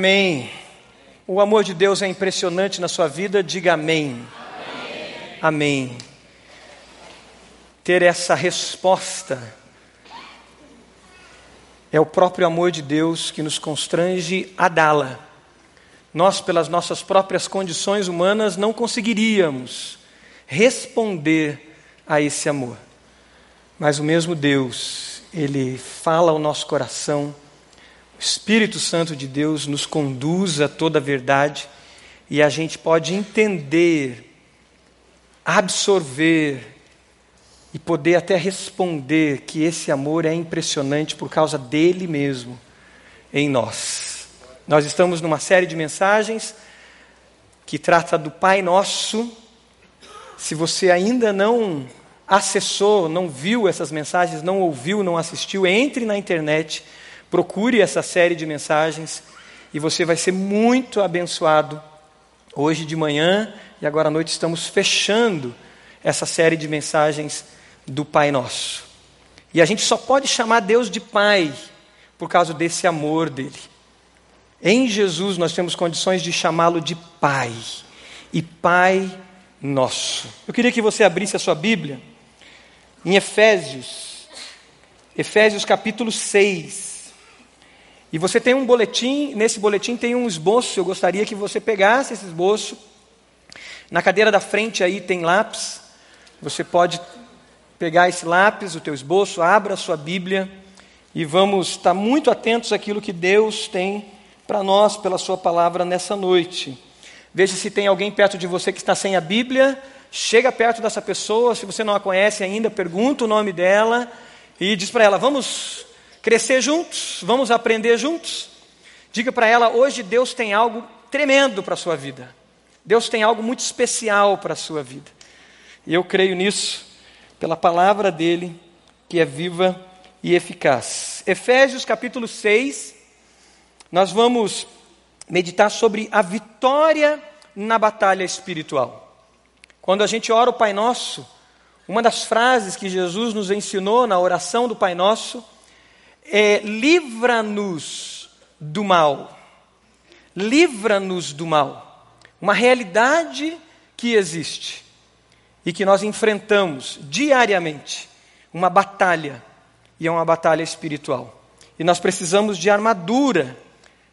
Amém. O amor de Deus é impressionante na sua vida, diga amém. Amém. amém. Ter essa resposta é o próprio amor de Deus que nos constrange a dá-la. Nós, pelas nossas próprias condições humanas, não conseguiríamos responder a esse amor. Mas o mesmo Deus, Ele fala ao nosso coração, Espírito Santo de Deus nos conduz a toda a verdade e a gente pode entender, absorver e poder até responder que esse amor é impressionante por causa dele mesmo em nós. Nós estamos numa série de mensagens que trata do Pai Nosso. Se você ainda não acessou, não viu essas mensagens, não ouviu, não assistiu, entre na internet, procure essa série de mensagens e você vai ser muito abençoado. Hoje de manhã e agora à noite estamos fechando essa série de mensagens do Pai Nosso. E a gente só pode chamar Deus de Pai por causa desse amor dele. Em Jesus nós temos condições de chamá-lo de Pai e Pai Nosso. Eu queria que você abrisse a sua Bíblia em Efésios, Efésios capítulo 6. E você tem um boletim, nesse boletim tem um esboço, eu gostaria que você pegasse esse esboço. Na cadeira da frente aí tem lápis, você pode pegar esse lápis, o teu esboço, abra a sua Bíblia e vamos estar muito atentos àquilo que Deus tem para nós pela sua palavra nessa noite. Veja se tem alguém perto de você que está sem a Bíblia, chega perto dessa pessoa, se você não a conhece ainda, pergunta o nome dela e diz para ela: "Vamos crescer juntos, vamos aprender juntos". Diga para ela: "Hoje Deus tem algo tremendo para a sua vida. Deus tem algo muito especial para a sua vida". E eu creio nisso pela palavra dele, que é viva e eficaz. Efésios capítulo 6, nós vamos meditar sobre a vitória na batalha espiritual. Quando a gente ora o Pai Nosso, uma das frases que Jesus nos ensinou na oração do Pai Nosso é: livra-nos do mal. Livra-nos do mal. Uma realidade que existe e que nós enfrentamos diariamente uma batalha, e é uma batalha espiritual. E nós precisamos de armadura,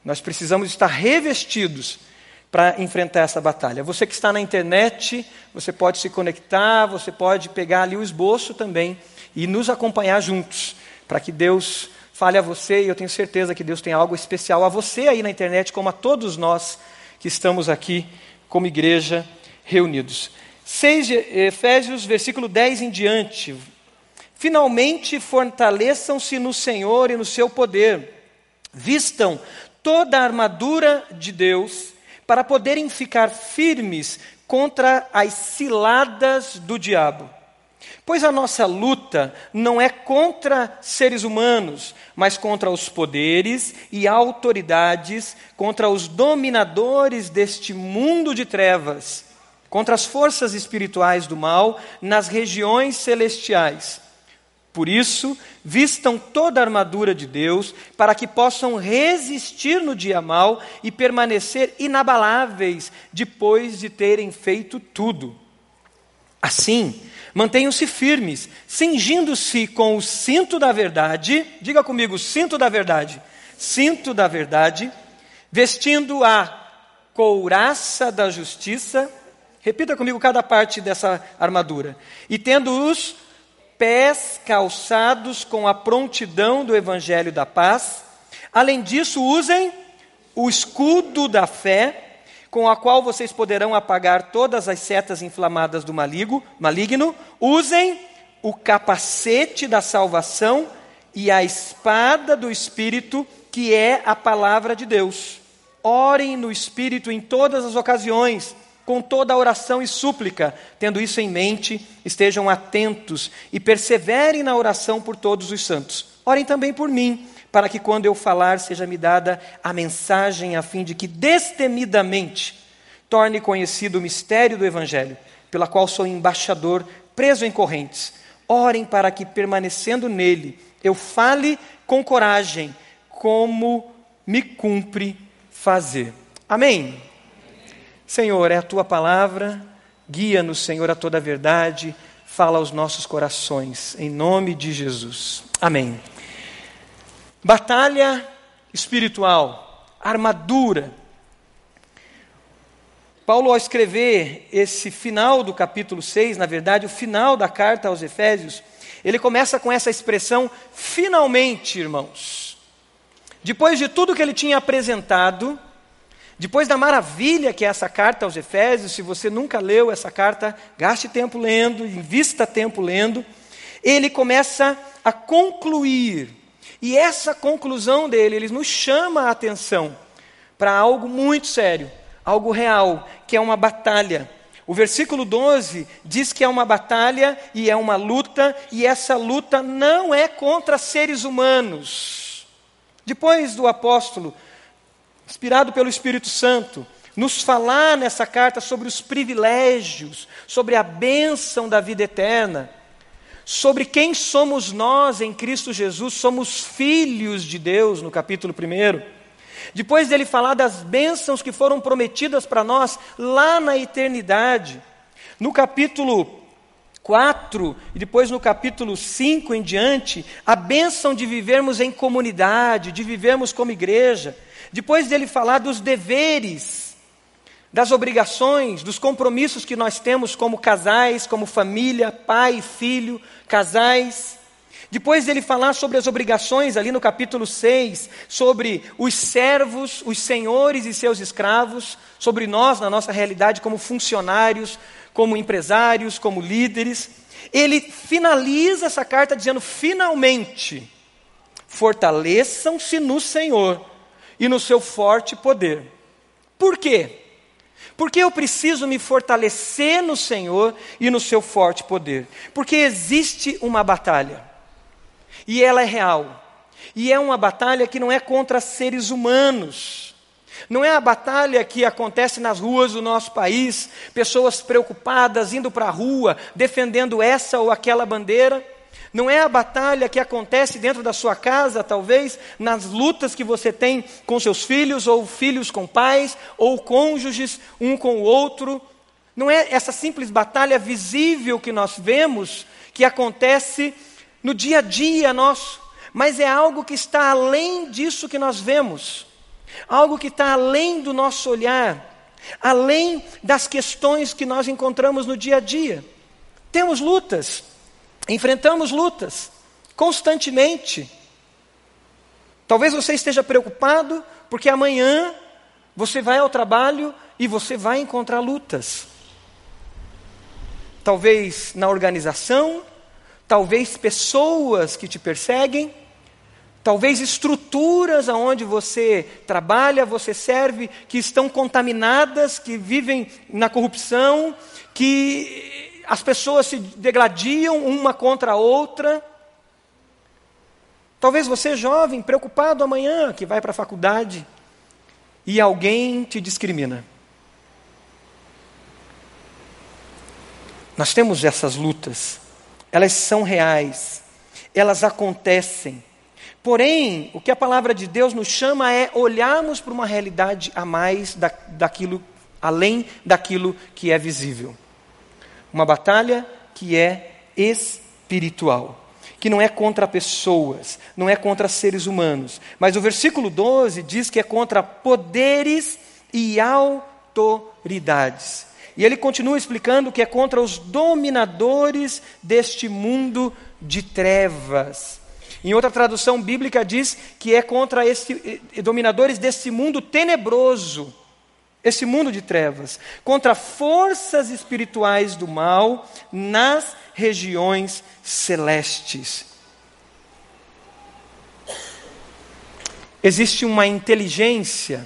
nós precisamos estar revestidos para enfrentar essa batalha. Você que está na internet, você pode se conectar, você pode pegar ali o esboço também e nos acompanhar juntos, para que Deus fale a você, e eu tenho certeza que Deus tem algo especial a você aí na internet, como a todos nós que estamos aqui como igreja reunidos. 6 de Efésios, versículo 10 em diante. Finalmente fortaleçam-se no Senhor e no seu poder. Vistam toda a armadura de Deus para poderem ficar firmes contra as ciladas do diabo. Pois a nossa luta não é contra seres humanos, mas contra os poderes e autoridades, contra os dominadores deste mundo de trevas contra as forças espirituais do mal nas regiões celestiais. Por isso, vistam toda a armadura de Deus, para que possam resistir no dia mal e permanecer inabaláveis depois de terem feito tudo. Assim, mantenham-se firmes, cingindo-se com o cinto da verdade, diga comigo, cinto da verdade, cinto da verdade, vestindo a couraça da justiça, Repita comigo cada parte dessa armadura. E tendo os pés calçados com a prontidão do evangelho da paz, além disso, usem o escudo da fé, com a qual vocês poderão apagar todas as setas inflamadas do maligo, maligno. Usem o capacete da salvação e a espada do Espírito, que é a palavra de Deus. Orem no Espírito em todas as ocasiões com toda a oração e súplica. Tendo isso em mente, estejam atentos e perseverem na oração por todos os santos. Orem também por mim, para que quando eu falar seja me dada a mensagem a fim de que destemidamente torne conhecido o mistério do evangelho, pela qual sou embaixador, preso em correntes. Orem para que permanecendo nele eu fale com coragem, como me cumpre fazer. Amém? Senhor, é a tua palavra, guia-nos, Senhor, a toda a verdade, fala aos nossos corações, em nome de Jesus. Amém. Batalha espiritual, armadura. Paulo, ao escrever esse final do capítulo 6, na verdade, o final da carta aos Efésios, ele começa com essa expressão, finalmente, irmãos. Depois de tudo que ele tinha apresentado, depois da maravilha que é essa carta aos Efésios, se você nunca leu essa carta, gaste tempo lendo, invista tempo lendo. Ele começa a concluir. E essa conclusão dele, ele nos chama a atenção para algo muito sério, algo real, que é uma batalha. O versículo 12 diz que é uma batalha e é uma luta, e essa luta não é contra seres humanos. Depois do apóstolo inspirado pelo Espírito Santo, nos falar nessa carta sobre os privilégios, sobre a bênção da vida eterna, sobre quem somos nós em Cristo Jesus, somos filhos de Deus, no capítulo 1. Depois dele falar das bênçãos que foram prometidas para nós lá na eternidade, no capítulo 4 e depois no capítulo 5 em diante, a bênção de vivermos em comunidade, de vivermos como igreja, depois dele falar dos deveres, das obrigações, dos compromissos que nós temos como casais, como família, pai, filho, casais. Depois dele falar sobre as obrigações, ali no capítulo 6, sobre os servos, os senhores e seus escravos, sobre nós, na nossa realidade, como funcionários, como empresários, como líderes. Ele finaliza essa carta dizendo: finalmente, fortaleçam-se no Senhor e no seu forte poder. Por quê? Porque eu preciso me fortalecer no Senhor e no seu forte poder. Porque existe uma batalha. E ela é real. E é uma batalha que não é contra seres humanos. Não é a batalha que acontece nas ruas do nosso país, pessoas preocupadas indo para a rua, defendendo essa ou aquela bandeira. Não é a batalha que acontece dentro da sua casa, talvez, nas lutas que você tem com seus filhos, ou filhos com pais, ou cônjuges um com o outro. Não é essa simples batalha visível que nós vemos, que acontece no dia a dia nosso, mas é algo que está além disso que nós vemos, algo que está além do nosso olhar, além das questões que nós encontramos no dia a dia. Temos lutas, Enfrentamos lutas constantemente. Talvez você esteja preocupado porque amanhã você vai ao trabalho e você vai encontrar lutas. Talvez na organização, talvez pessoas que te perseguem, talvez estruturas aonde você trabalha, você serve, que estão contaminadas, que vivem na corrupção, que as pessoas se degladiam uma contra a outra. Talvez você, jovem, preocupado amanhã, que vai para a faculdade, e alguém te discrimina. Nós temos essas lutas, elas são reais, elas acontecem. Porém, o que a palavra de Deus nos chama é olharmos para uma realidade a mais da, daquilo, além daquilo que é visível. Uma batalha que é espiritual, que não é contra pessoas, não é contra seres humanos. Mas o versículo 12 diz que é contra poderes e autoridades. E ele continua explicando que é contra os dominadores deste mundo de trevas. Em outra tradução bíblica diz que é contra esse, eh, dominadores desse mundo tenebroso esse mundo de trevas, contra forças espirituais do mal nas regiões celestes. Existe uma inteligência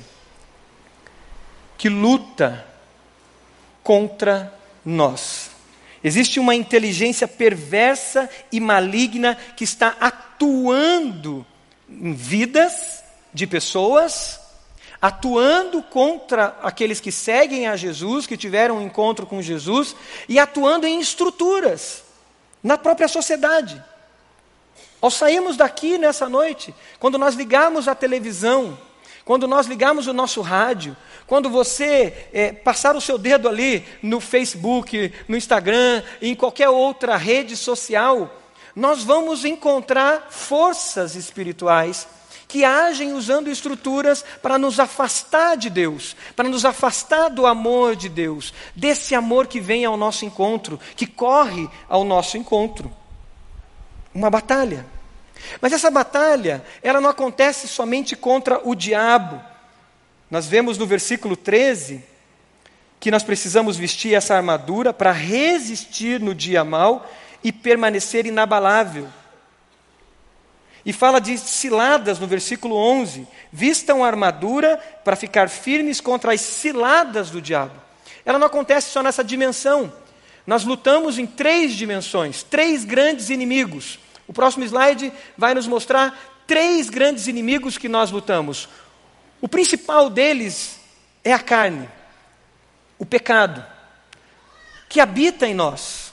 que luta contra nós. Existe uma inteligência perversa e maligna que está atuando em vidas de pessoas atuando contra aqueles que seguem a Jesus, que tiveram um encontro com Jesus, e atuando em estruturas na própria sociedade. Ao sairmos daqui nessa noite, quando nós ligarmos a televisão, quando nós ligarmos o nosso rádio, quando você é, passar o seu dedo ali no Facebook, no Instagram, em qualquer outra rede social, nós vamos encontrar forças espirituais que agem usando estruturas para nos afastar de Deus, para nos afastar do amor de Deus, desse amor que vem ao nosso encontro, que corre ao nosso encontro. Uma batalha. Mas essa batalha, ela não acontece somente contra o diabo. Nós vemos no versículo 13 que nós precisamos vestir essa armadura para resistir no dia mal e permanecer inabalável. E fala de ciladas no versículo 11: vistam a armadura para ficar firmes contra as ciladas do diabo. Ela não acontece só nessa dimensão. Nós lutamos em três dimensões, três grandes inimigos. O próximo slide vai nos mostrar três grandes inimigos que nós lutamos. O principal deles é a carne, o pecado, que habita em nós.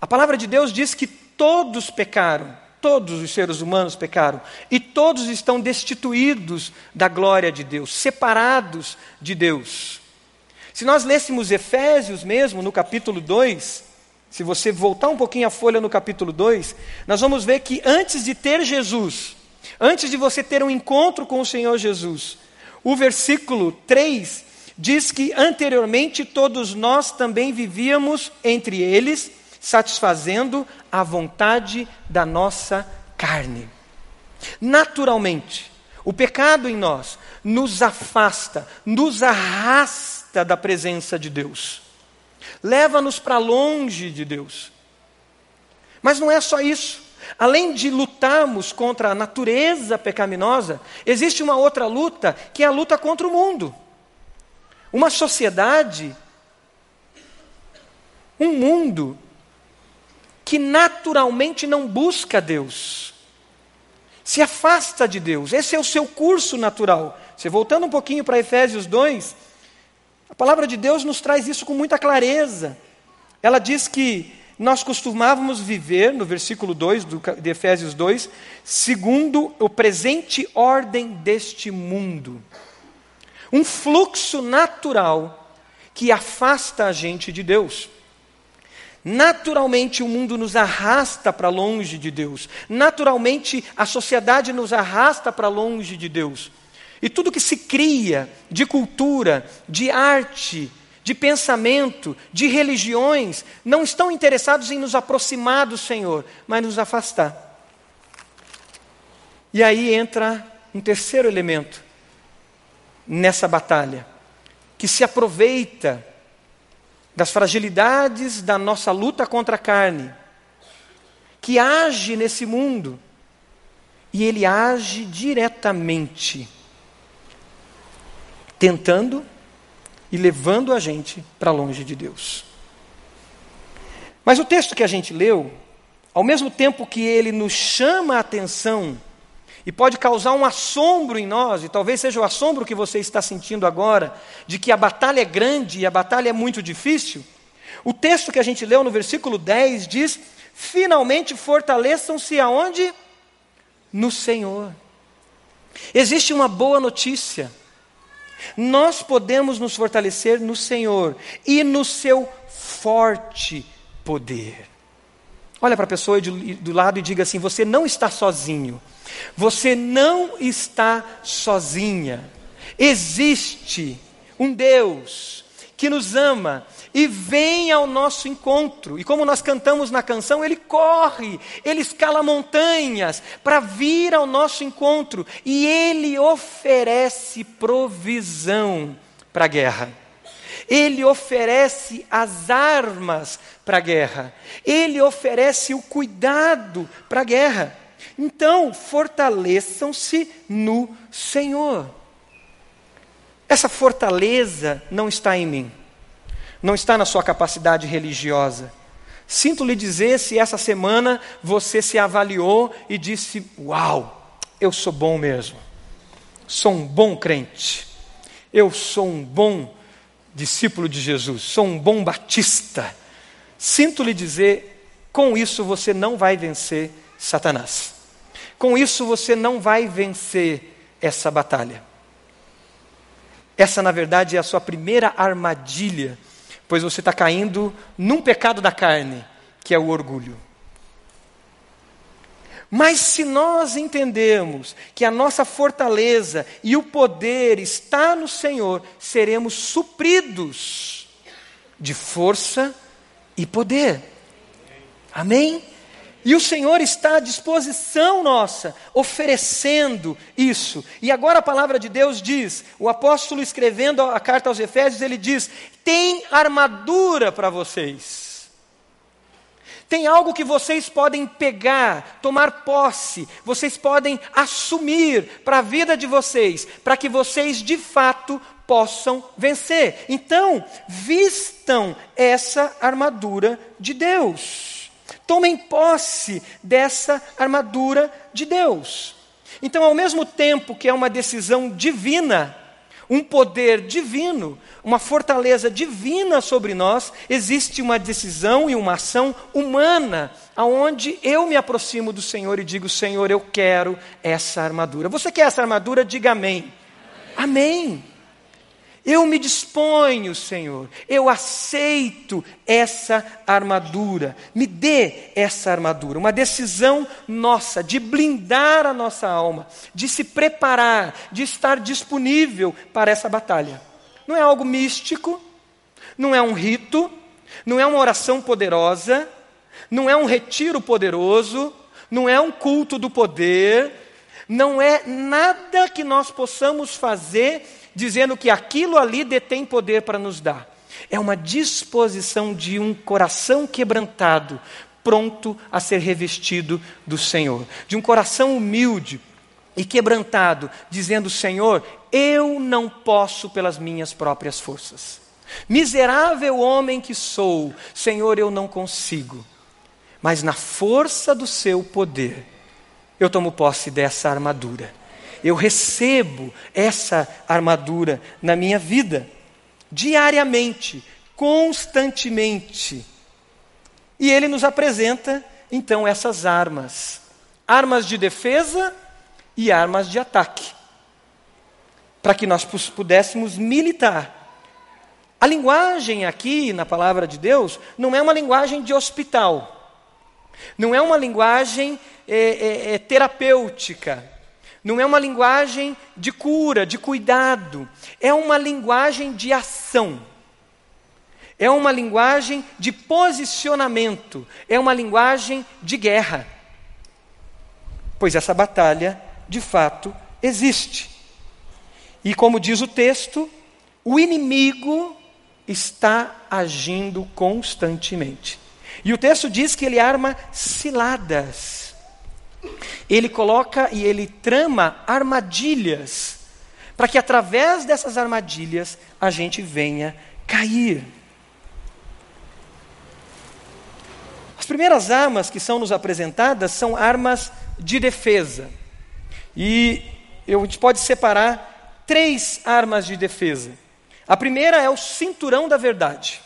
A palavra de Deus diz que todos pecaram Todos os seres humanos pecaram e todos estão destituídos da glória de Deus, separados de Deus. Se nós lêssemos Efésios mesmo, no capítulo 2, se você voltar um pouquinho a folha no capítulo 2, nós vamos ver que antes de ter Jesus, antes de você ter um encontro com o Senhor Jesus, o versículo 3 diz que anteriormente todos nós também vivíamos entre eles satisfazendo a vontade da nossa carne. Naturalmente, o pecado em nós nos afasta, nos arrasta da presença de Deus, leva-nos para longe de Deus. Mas não é só isso. Além de lutarmos contra a natureza pecaminosa, existe uma outra luta, que é a luta contra o mundo. Uma sociedade, um mundo que naturalmente não busca Deus, se afasta de Deus, esse é o seu curso natural. Você voltando um pouquinho para Efésios 2, a palavra de Deus nos traz isso com muita clareza. Ela diz que nós costumávamos viver, no versículo 2 do, de Efésios 2, segundo o presente ordem deste mundo. Um fluxo natural que afasta a gente de Deus. Naturalmente o mundo nos arrasta para longe de Deus. Naturalmente a sociedade nos arrasta para longe de Deus. E tudo que se cria de cultura, de arte, de pensamento, de religiões, não estão interessados em nos aproximar do Senhor, mas nos afastar. E aí entra um terceiro elemento nessa batalha, que se aproveita das fragilidades da nossa luta contra a carne, que age nesse mundo, e ele age diretamente, tentando e levando a gente para longe de Deus. Mas o texto que a gente leu, ao mesmo tempo que ele nos chama a atenção e pode causar um assombro em nós, e talvez seja o assombro que você está sentindo agora, de que a batalha é grande e a batalha é muito difícil. O texto que a gente leu no versículo 10 diz: finalmente fortaleçam-se aonde? No Senhor. Existe uma boa notícia. Nós podemos nos fortalecer no Senhor e no seu forte poder. Olha para a pessoa do lado e diga assim: você não está sozinho. Você não está sozinha. Existe um Deus que nos ama e vem ao nosso encontro. E como nós cantamos na canção, ele corre, ele escala montanhas para vir ao nosso encontro e ele oferece provisão para a guerra. Ele oferece as armas para a guerra. Ele oferece o cuidado para a guerra. Então, fortaleçam-se no Senhor. Essa fortaleza não está em mim, não está na sua capacidade religiosa. Sinto lhe dizer se essa semana você se avaliou e disse: Uau, eu sou bom mesmo, sou um bom crente, eu sou um bom discípulo de Jesus, sou um bom batista. Sinto lhe dizer, com isso você não vai vencer Satanás. Com isso você não vai vencer essa batalha. Essa, na verdade, é a sua primeira armadilha, pois você está caindo num pecado da carne, que é o orgulho. Mas se nós entendemos que a nossa fortaleza e o poder está no Senhor, seremos supridos de força e poder. Amém? E o Senhor está à disposição nossa, oferecendo isso. E agora a palavra de Deus diz, o apóstolo escrevendo a carta aos Efésios, ele diz: tem armadura para vocês. Tem algo que vocês podem pegar, tomar posse, vocês podem assumir para a vida de vocês, para que vocês de fato possam vencer. Então, vistam essa armadura de Deus. Tomem posse dessa armadura de Deus. Então, ao mesmo tempo que é uma decisão divina, um poder divino, uma fortaleza divina sobre nós, existe uma decisão e uma ação humana, aonde eu me aproximo do Senhor e digo: Senhor, eu quero essa armadura. Você quer essa armadura? Diga amém. Amém. amém. Eu me disponho, Senhor, eu aceito essa armadura. Me dê essa armadura. Uma decisão nossa de blindar a nossa alma, de se preparar, de estar disponível para essa batalha. Não é algo místico, não é um rito, não é uma oração poderosa, não é um retiro poderoso, não é um culto do poder, não é nada que nós possamos fazer dizendo que aquilo ali detém poder para nos dar. É uma disposição de um coração quebrantado, pronto a ser revestido do Senhor. De um coração humilde e quebrantado, dizendo: Senhor, eu não posso pelas minhas próprias forças. Miserável homem que sou, Senhor, eu não consigo. Mas na força do seu poder, eu tomo posse dessa armadura eu recebo essa armadura na minha vida, diariamente, constantemente. E ele nos apresenta, então, essas armas: armas de defesa e armas de ataque, para que nós pudéssemos militar. A linguagem aqui na palavra de Deus não é uma linguagem de hospital, não é uma linguagem é, é, é, terapêutica, não é uma linguagem de cura, de cuidado. É uma linguagem de ação. É uma linguagem de posicionamento. É uma linguagem de guerra. Pois essa batalha, de fato, existe. E como diz o texto, o inimigo está agindo constantemente. E o texto diz que ele arma ciladas ele coloca e ele trama armadilhas, para que através dessas armadilhas a gente venha cair. As primeiras armas que são nos apresentadas são armas de defesa. E eu, a gente pode separar três armas de defesa. A primeira é o cinturão da verdade.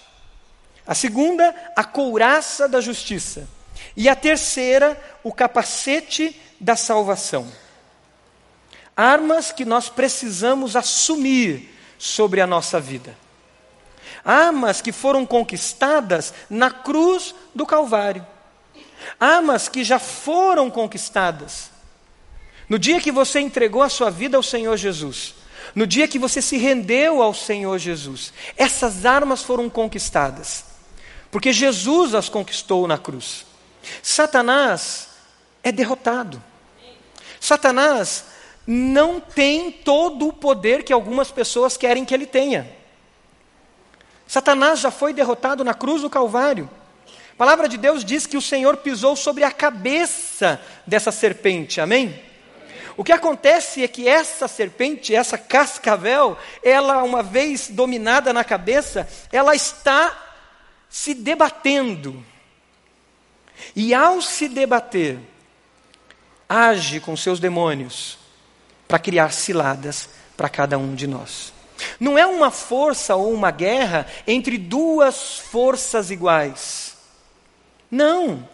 A segunda, a couraça da justiça. E a terceira, o capacete da salvação. Armas que nós precisamos assumir sobre a nossa vida. Armas que foram conquistadas na cruz do Calvário. Armas que já foram conquistadas. No dia que você entregou a sua vida ao Senhor Jesus, no dia que você se rendeu ao Senhor Jesus, essas armas foram conquistadas, porque Jesus as conquistou na cruz. Satanás é derrotado. Satanás não tem todo o poder que algumas pessoas querem que ele tenha. Satanás já foi derrotado na cruz do Calvário. A palavra de Deus diz que o Senhor pisou sobre a cabeça dessa serpente, amém? O que acontece é que essa serpente, essa cascavel, ela, uma vez dominada na cabeça, ela está se debatendo e ao se debater, age com seus demônios para criar ciladas para cada um de nós. Não é uma força ou uma guerra entre duas forças iguais. Não.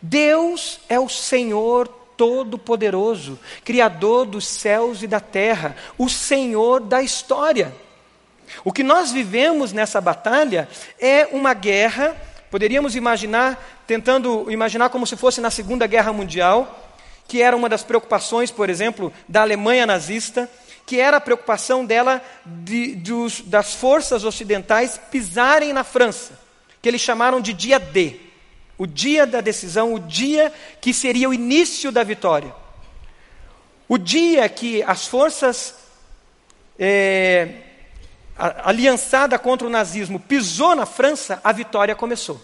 Deus é o Senhor Todo-Poderoso, Criador dos céus e da terra, o Senhor da história. O que nós vivemos nessa batalha é uma guerra, poderíamos imaginar, tentando imaginar como se fosse na Segunda Guerra Mundial, que era uma das preocupações, por exemplo, da Alemanha nazista, que era a preocupação dela de, das forças ocidentais pisarem na França, que eles chamaram de dia D, o dia da decisão, o dia que seria o início da vitória. O dia que as forças é, aliançada contra o nazismo pisou na França, a vitória começou.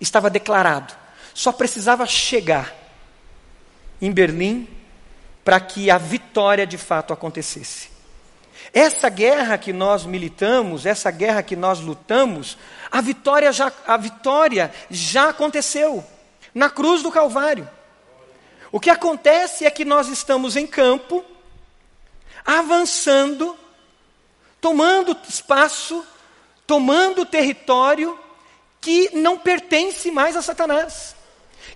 Estava declarado. Só precisava chegar em Berlim para que a vitória de fato acontecesse. Essa guerra que nós militamos, essa guerra que nós lutamos, a vitória já, a vitória já aconteceu na cruz do Calvário. O que acontece é que nós estamos em campo, avançando, tomando espaço, tomando território que não pertence mais a Satanás,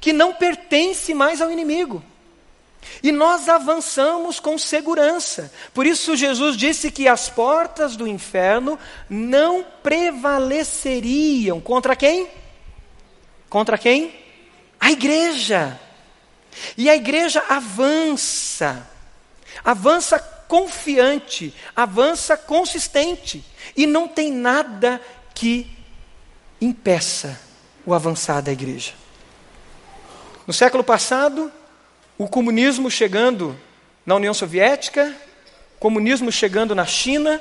que não pertence mais ao inimigo. E nós avançamos com segurança. Por isso, Jesus disse que as portas do inferno não prevaleceriam contra quem? Contra quem? A igreja. E a igreja avança, avança confiante, avança consistente. E não tem nada que impeça o avançar da igreja. No século passado, o comunismo chegando na União Soviética, comunismo chegando na China,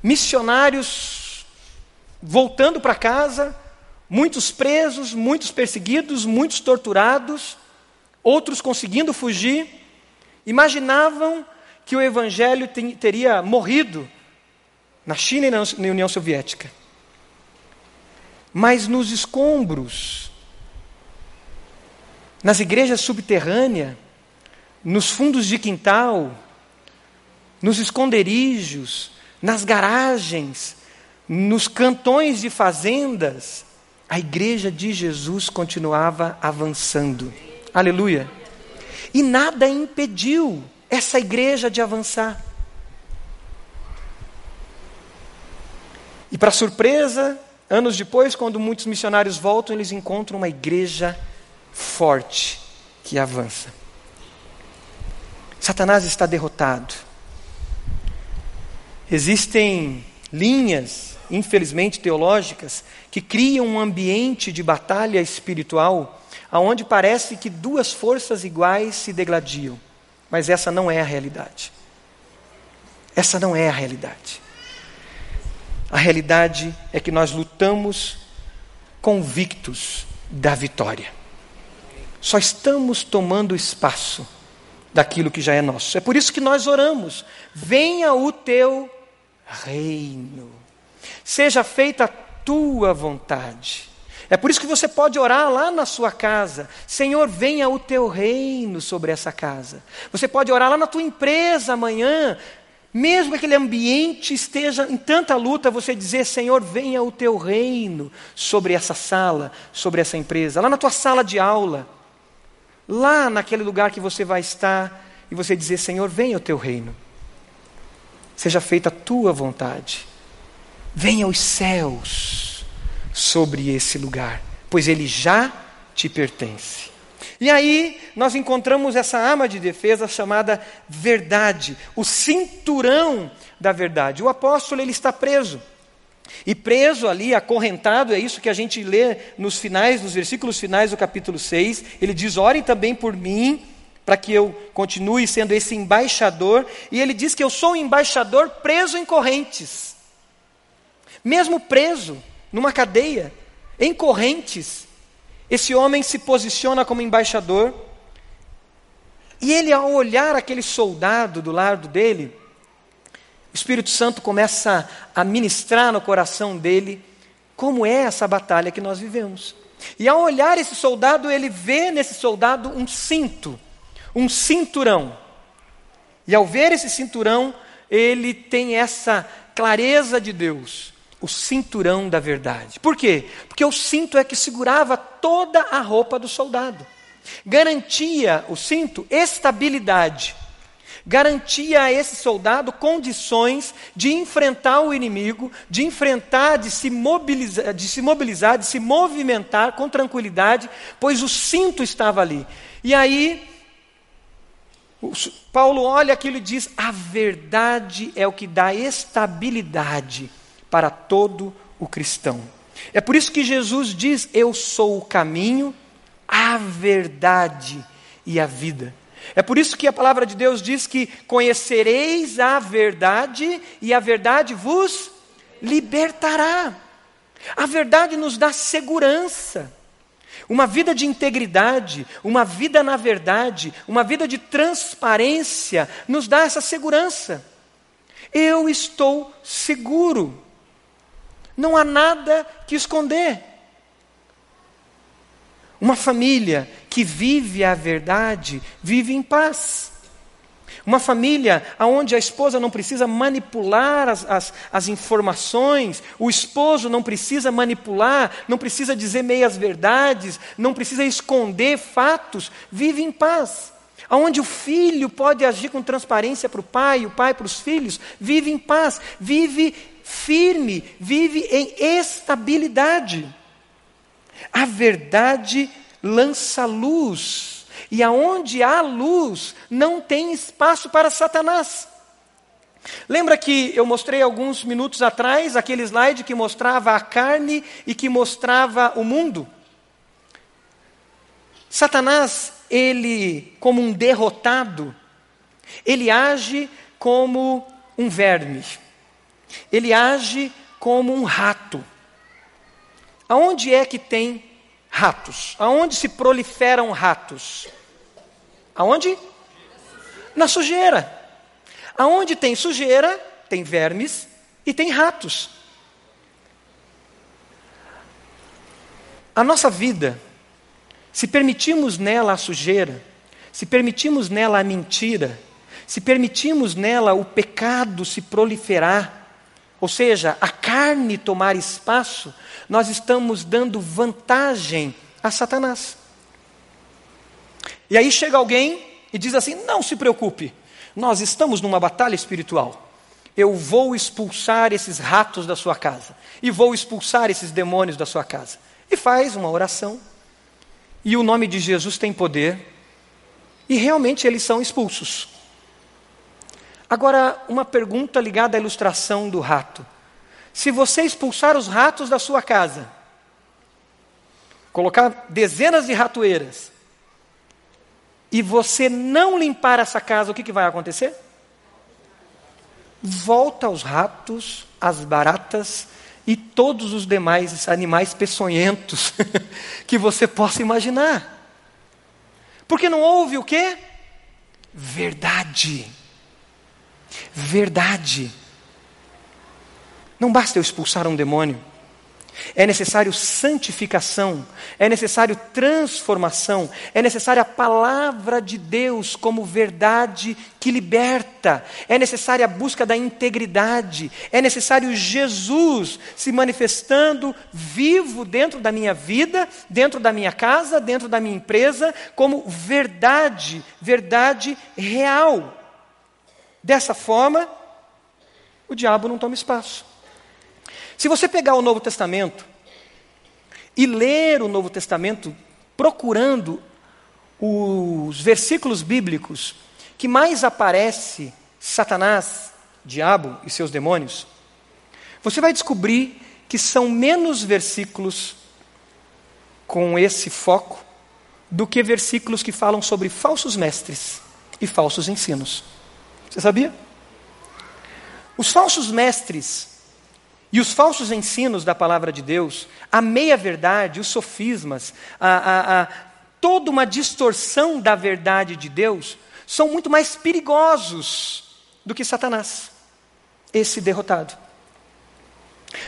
missionários voltando para casa, muitos presos, muitos perseguidos, muitos torturados, outros conseguindo fugir, imaginavam que o evangelho teria morrido na China e na União Soviética. Mas nos escombros nas igrejas subterrâneas, nos fundos de quintal, nos esconderijos, nas garagens, nos cantões de fazendas, a igreja de Jesus continuava avançando. Aleluia. E nada impediu essa igreja de avançar. E para surpresa, anos depois, quando muitos missionários voltam, eles encontram uma igreja forte que avança. Satanás está derrotado. Existem linhas, infelizmente teológicas, que criam um ambiente de batalha espiritual aonde parece que duas forças iguais se degladiam, mas essa não é a realidade. Essa não é a realidade. A realidade é que nós lutamos convictos da vitória só estamos tomando espaço daquilo que já é nosso. É por isso que nós oramos: venha o teu reino, seja feita a tua vontade. É por isso que você pode orar lá na sua casa: Senhor, venha o teu reino sobre essa casa. Você pode orar lá na tua empresa amanhã, mesmo que aquele ambiente esteja em tanta luta, você dizer: Senhor, venha o teu reino sobre essa sala, sobre essa empresa, lá na tua sala de aula lá naquele lugar que você vai estar e você dizer: Senhor, venha o teu reino, seja feita a tua vontade, venha os céus sobre esse lugar, pois ele já te pertence. E aí nós encontramos essa arma de defesa chamada verdade, o cinturão da verdade. O apóstolo ele está preso. E preso ali, acorrentado, é isso que a gente lê nos finais, nos versículos finais do capítulo 6. Ele diz: Orem também por mim, para que eu continue sendo esse embaixador. E ele diz que eu sou um embaixador preso em correntes. Mesmo preso numa cadeia, em correntes, esse homem se posiciona como embaixador. E ele, ao olhar aquele soldado do lado dele, o Espírito Santo começa a ministrar no coração dele como é essa batalha que nós vivemos. E ao olhar esse soldado, ele vê nesse soldado um cinto, um cinturão. E ao ver esse cinturão, ele tem essa clareza de Deus, o cinturão da verdade. Por quê? Porque o cinto é que segurava toda a roupa do soldado. garantia, o cinto, estabilidade. Garantia a esse soldado condições de enfrentar o inimigo, de enfrentar, de se mobilizar, de se, mobilizar, de se movimentar com tranquilidade, pois o cinto estava ali. E aí, Paulo olha aquilo e diz: a verdade é o que dá estabilidade para todo o cristão. É por isso que Jesus diz: Eu sou o caminho, a verdade e a vida. É por isso que a palavra de Deus diz que conhecereis a verdade e a verdade vos libertará. A verdade nos dá segurança. Uma vida de integridade, uma vida na verdade, uma vida de transparência nos dá essa segurança. Eu estou seguro. Não há nada que esconder. Uma família que vive a verdade, vive em paz. Uma família onde a esposa não precisa manipular as, as, as, informações, o esposo não precisa manipular, não precisa dizer meias verdades, não precisa esconder fatos, vive em paz. Onde o filho pode agir com transparência para o pai, o pai para os filhos, vive em paz, vive firme, vive em estabilidade. A verdade lança luz, e aonde há luz, não tem espaço para Satanás. Lembra que eu mostrei alguns minutos atrás aquele slide que mostrava a carne e que mostrava o mundo? Satanás, ele, como um derrotado, ele age como um verme, ele age como um rato. Aonde é que tem ratos? Aonde se proliferam ratos? Aonde? Na sujeira. Aonde tem sujeira, tem vermes e tem ratos. A nossa vida, se permitimos nela a sujeira, se permitimos nela a mentira, se permitimos nela o pecado se proliferar, ou seja, a carne tomar espaço, nós estamos dando vantagem a Satanás. E aí chega alguém e diz assim: não se preocupe, nós estamos numa batalha espiritual. Eu vou expulsar esses ratos da sua casa, e vou expulsar esses demônios da sua casa. E faz uma oração, e o nome de Jesus tem poder, e realmente eles são expulsos. Agora, uma pergunta ligada à ilustração do rato. Se você expulsar os ratos da sua casa, colocar dezenas de ratoeiras, e você não limpar essa casa, o que, que vai acontecer? Volta os ratos, as baratas e todos os demais animais peçonhentos que você possa imaginar. Porque não houve o quê? Verdade. Verdade. Não basta eu expulsar um demônio. É necessário santificação, é necessário transformação, é necessária a palavra de Deus como verdade que liberta, é necessária a busca da integridade, é necessário Jesus se manifestando vivo dentro da minha vida, dentro da minha casa, dentro da minha empresa, como verdade, verdade real. Dessa forma, o diabo não toma espaço. Se você pegar o Novo Testamento e ler o Novo Testamento procurando os versículos bíblicos que mais aparece Satanás, diabo e seus demônios, você vai descobrir que são menos versículos com esse foco do que versículos que falam sobre falsos mestres e falsos ensinos. Você sabia? Os falsos mestres e os falsos ensinos da palavra de Deus, a meia-verdade, os sofismas, a, a, a, toda uma distorção da verdade de Deus, são muito mais perigosos do que Satanás, esse derrotado.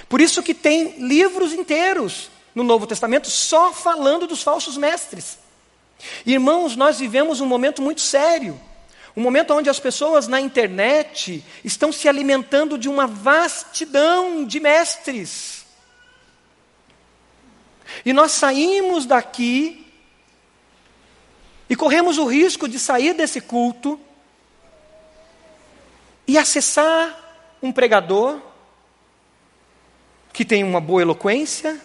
Por isso que tem livros inteiros no Novo Testamento só falando dos falsos mestres. Irmãos, nós vivemos um momento muito sério. Um momento onde as pessoas na internet estão se alimentando de uma vastidão de mestres. E nós saímos daqui E corremos o risco de sair desse culto e acessar um pregador que tem uma boa eloquência,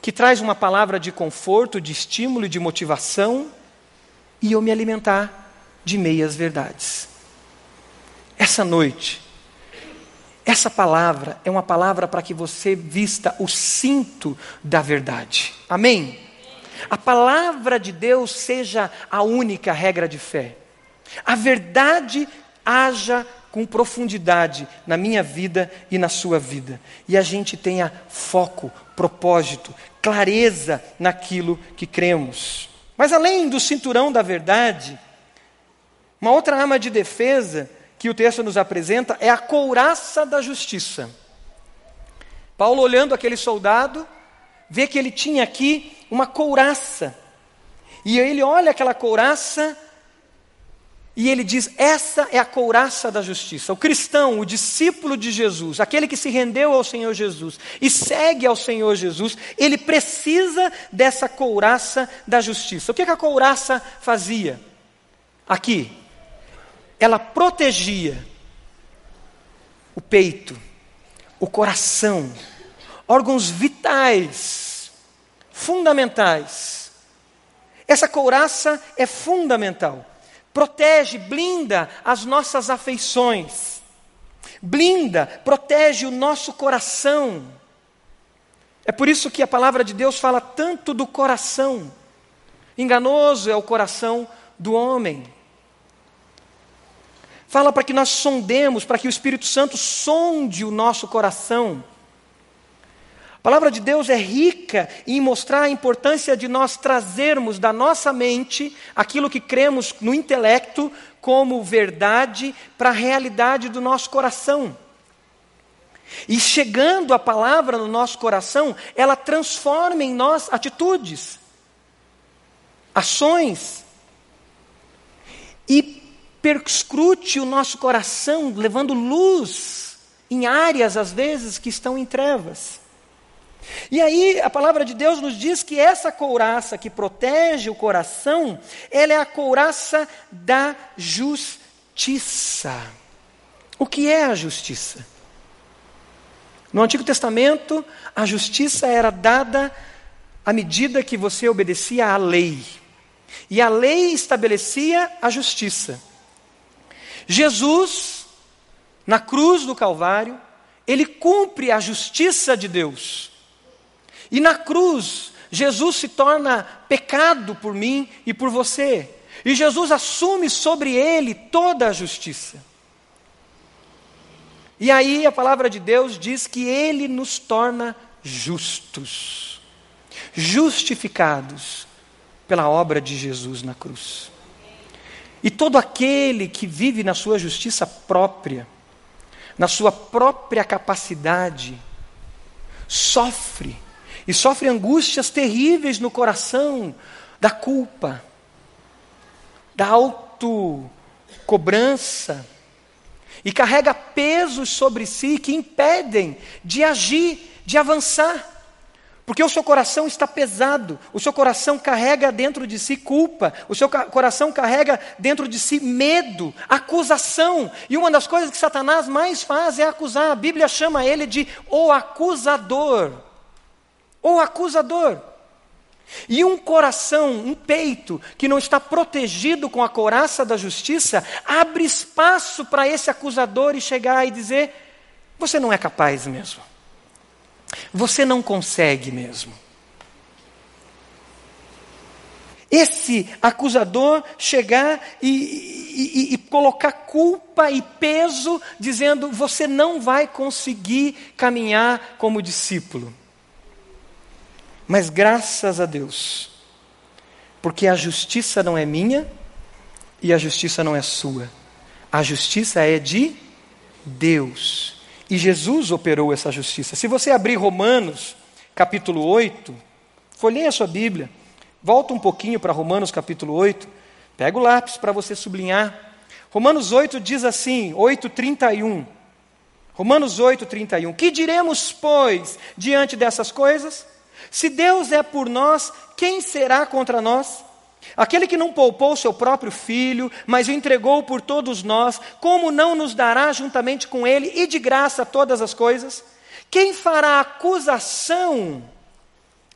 que traz uma palavra de conforto, de estímulo e de motivação, e eu me alimentar de meias verdades. Essa noite, essa palavra é uma palavra para que você vista o cinto da verdade. Amém? A palavra de Deus seja a única regra de fé. A verdade haja com profundidade na minha vida e na sua vida. E a gente tenha foco, propósito, clareza naquilo que cremos. Mas além do cinturão da verdade, uma outra arma de defesa que o texto nos apresenta é a couraça da justiça. Paulo, olhando aquele soldado, vê que ele tinha aqui uma couraça. E ele olha aquela couraça e ele diz: essa é a couraça da justiça. O cristão, o discípulo de Jesus, aquele que se rendeu ao Senhor Jesus e segue ao Senhor Jesus, ele precisa dessa couraça da justiça. O que, que a couraça fazia? Aqui, ela protegia o peito, o coração, órgãos vitais, fundamentais. Essa couraça é fundamental protege, blinda as nossas afeições, blinda, protege o nosso coração. É por isso que a palavra de Deus fala tanto do coração. Enganoso é o coração do homem. Fala para que nós sondemos, para que o Espírito Santo sonde o nosso coração a palavra de Deus é rica em mostrar a importância de nós trazermos da nossa mente aquilo que cremos no intelecto como verdade para a realidade do nosso coração. E chegando a palavra no nosso coração, ela transforma em nós atitudes, ações, e perscrute o nosso coração, levando luz em áreas, às vezes, que estão em trevas. E aí a palavra de Deus nos diz que essa couraça que protege o coração, ela é a couraça da justiça. O que é a justiça? No Antigo Testamento, a justiça era dada à medida que você obedecia à lei. E a lei estabelecia a justiça. Jesus, na cruz do Calvário, ele cumpre a justiça de Deus. E na cruz, Jesus se torna pecado por mim e por você. E Jesus assume sobre ele toda a justiça. E aí a palavra de Deus diz que ele nos torna justos, justificados pela obra de Jesus na cruz. E todo aquele que vive na sua justiça própria, na sua própria capacidade, sofre e sofre angústias terríveis no coração da culpa, da autocobrança, e carrega pesos sobre si que impedem de agir, de avançar. Porque o seu coração está pesado, o seu coração carrega dentro de si culpa, o seu coração carrega dentro de si medo, acusação. E uma das coisas que Satanás mais faz é acusar. A Bíblia chama ele de o acusador ou acusador. E um coração, um peito, que não está protegido com a coraça da justiça, abre espaço para esse acusador e chegar e dizer: você não é capaz mesmo. Você não consegue mesmo. Esse acusador chegar e, e, e, colocar culpa e peso, dizendo: você não vai conseguir caminhar como discípulo. Mas graças a Deus, porque a justiça não é minha e a justiça não é sua. A justiça é de Deus. E Jesus operou essa justiça. Se você abrir Romanos, capítulo 8, folheia a sua Bíblia, volta um pouquinho para Romanos, capítulo 8, pega o lápis para você sublinhar. Romanos 8 diz assim, 8,31. Romanos 8, 31. Que diremos, pois, diante dessas coisas? Se Deus é por nós, quem será contra nós? Aquele que não poupou seu próprio filho, mas o entregou por todos nós, como não nos dará juntamente com ele e de graça todas as coisas? Quem fará acusação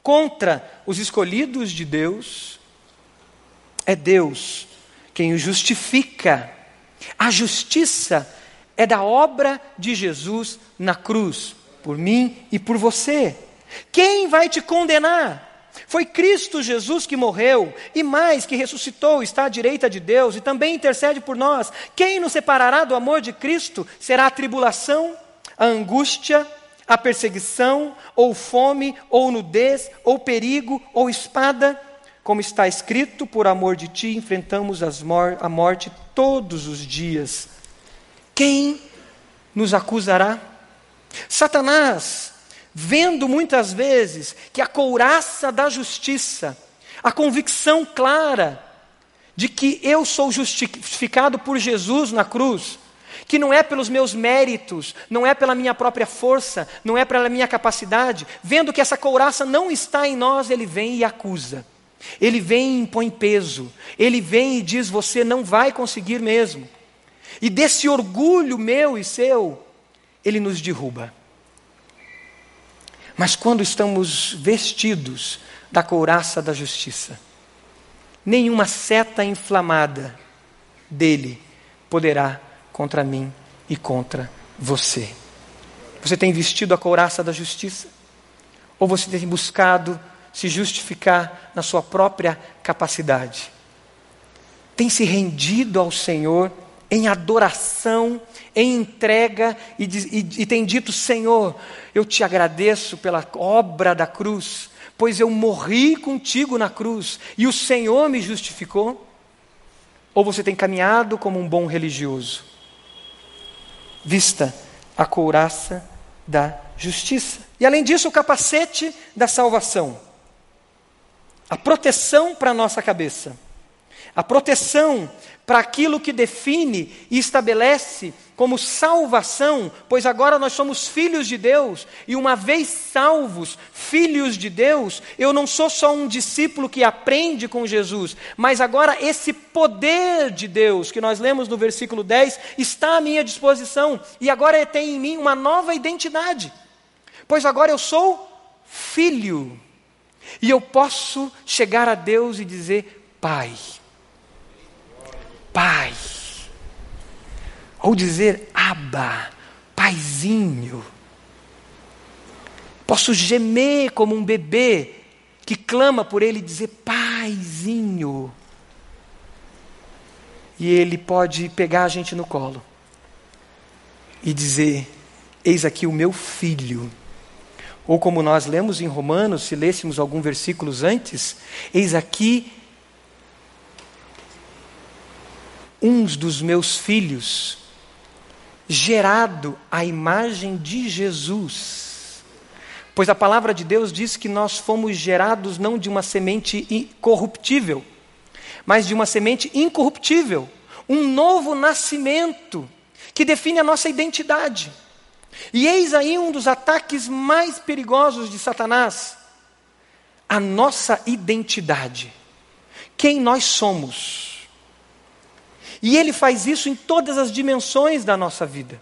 contra os escolhidos de Deus? É Deus quem o justifica. A justiça é da obra de Jesus na cruz, por mim e por você. Quem vai te condenar? Foi Cristo Jesus que morreu e mais que ressuscitou, está à direita de Deus e também intercede por nós. Quem nos separará do amor de Cristo? Será a tribulação, a angústia, a perseguição, ou fome, ou nudez, ou perigo, ou espada? Como está escrito, por amor de ti enfrentamos mor a morte todos os dias. Quem nos acusará? Satanás vendo muitas vezes que a couraça da justiça, a convicção clara de que eu sou justificado por Jesus na cruz, que não é pelos meus méritos, não é pela minha própria força, não é pela minha capacidade, vendo que essa couraça não está em nós, ele vem e acusa. Ele vem e impõe peso. Ele vem e diz: Você não vai conseguir mesmo. E desse orgulho meu e seu, ele nos derruba. Mas quando estamos vestidos da couraça da justiça, nenhuma seta inflamada dele poderá contra mim e contra você. Você tem vestido a couraça da justiça? Ou você tem buscado se justificar na sua própria capacidade? Tem se rendido ao Senhor em adoração, em entrega, e, e, e tem dito: Senhor, eu te agradeço pela obra da cruz, pois eu morri contigo na cruz e o Senhor me justificou? Ou você tem caminhado como um bom religioso? Vista a couraça da justiça. E além disso, o capacete da salvação. A proteção para a nossa cabeça. A proteção para aquilo que define e estabelece como salvação, pois agora nós somos filhos de Deus, e uma vez salvos, filhos de Deus, eu não sou só um discípulo que aprende com Jesus, mas agora esse poder de Deus, que nós lemos no versículo 10, está à minha disposição, e agora tem em mim uma nova identidade, pois agora eu sou filho, e eu posso chegar a Deus e dizer: Pai. Pai. Ou dizer Abba, Paizinho. Posso gemer como um bebê que clama por ele e dizer Paizinho. E ele pode pegar a gente no colo e dizer: Eis aqui o meu filho. Ou como nós lemos em Romanos, se lêssemos alguns versículos antes, eis aqui uns dos meus filhos, gerado à imagem de Jesus. Pois a palavra de Deus diz que nós fomos gerados não de uma semente corruptível, mas de uma semente incorruptível, um novo nascimento que define a nossa identidade. E eis aí um dos ataques mais perigosos de Satanás: a nossa identidade. Quem nós somos e ele faz isso em todas as dimensões da nossa vida.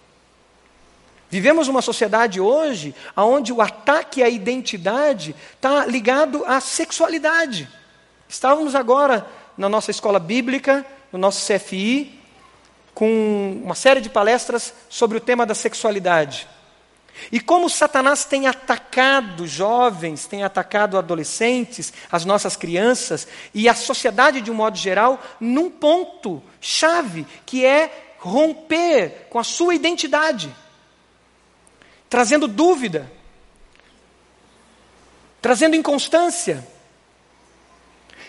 Vivemos uma sociedade hoje onde o ataque à identidade está ligado à sexualidade. Estávamos agora na nossa escola bíblica, no nosso CFI, com uma série de palestras sobre o tema da sexualidade. E como Satanás tem atacado jovens, tem atacado adolescentes, as nossas crianças e a sociedade de um modo geral, num ponto chave, que é romper com a sua identidade, trazendo dúvida, trazendo inconstância.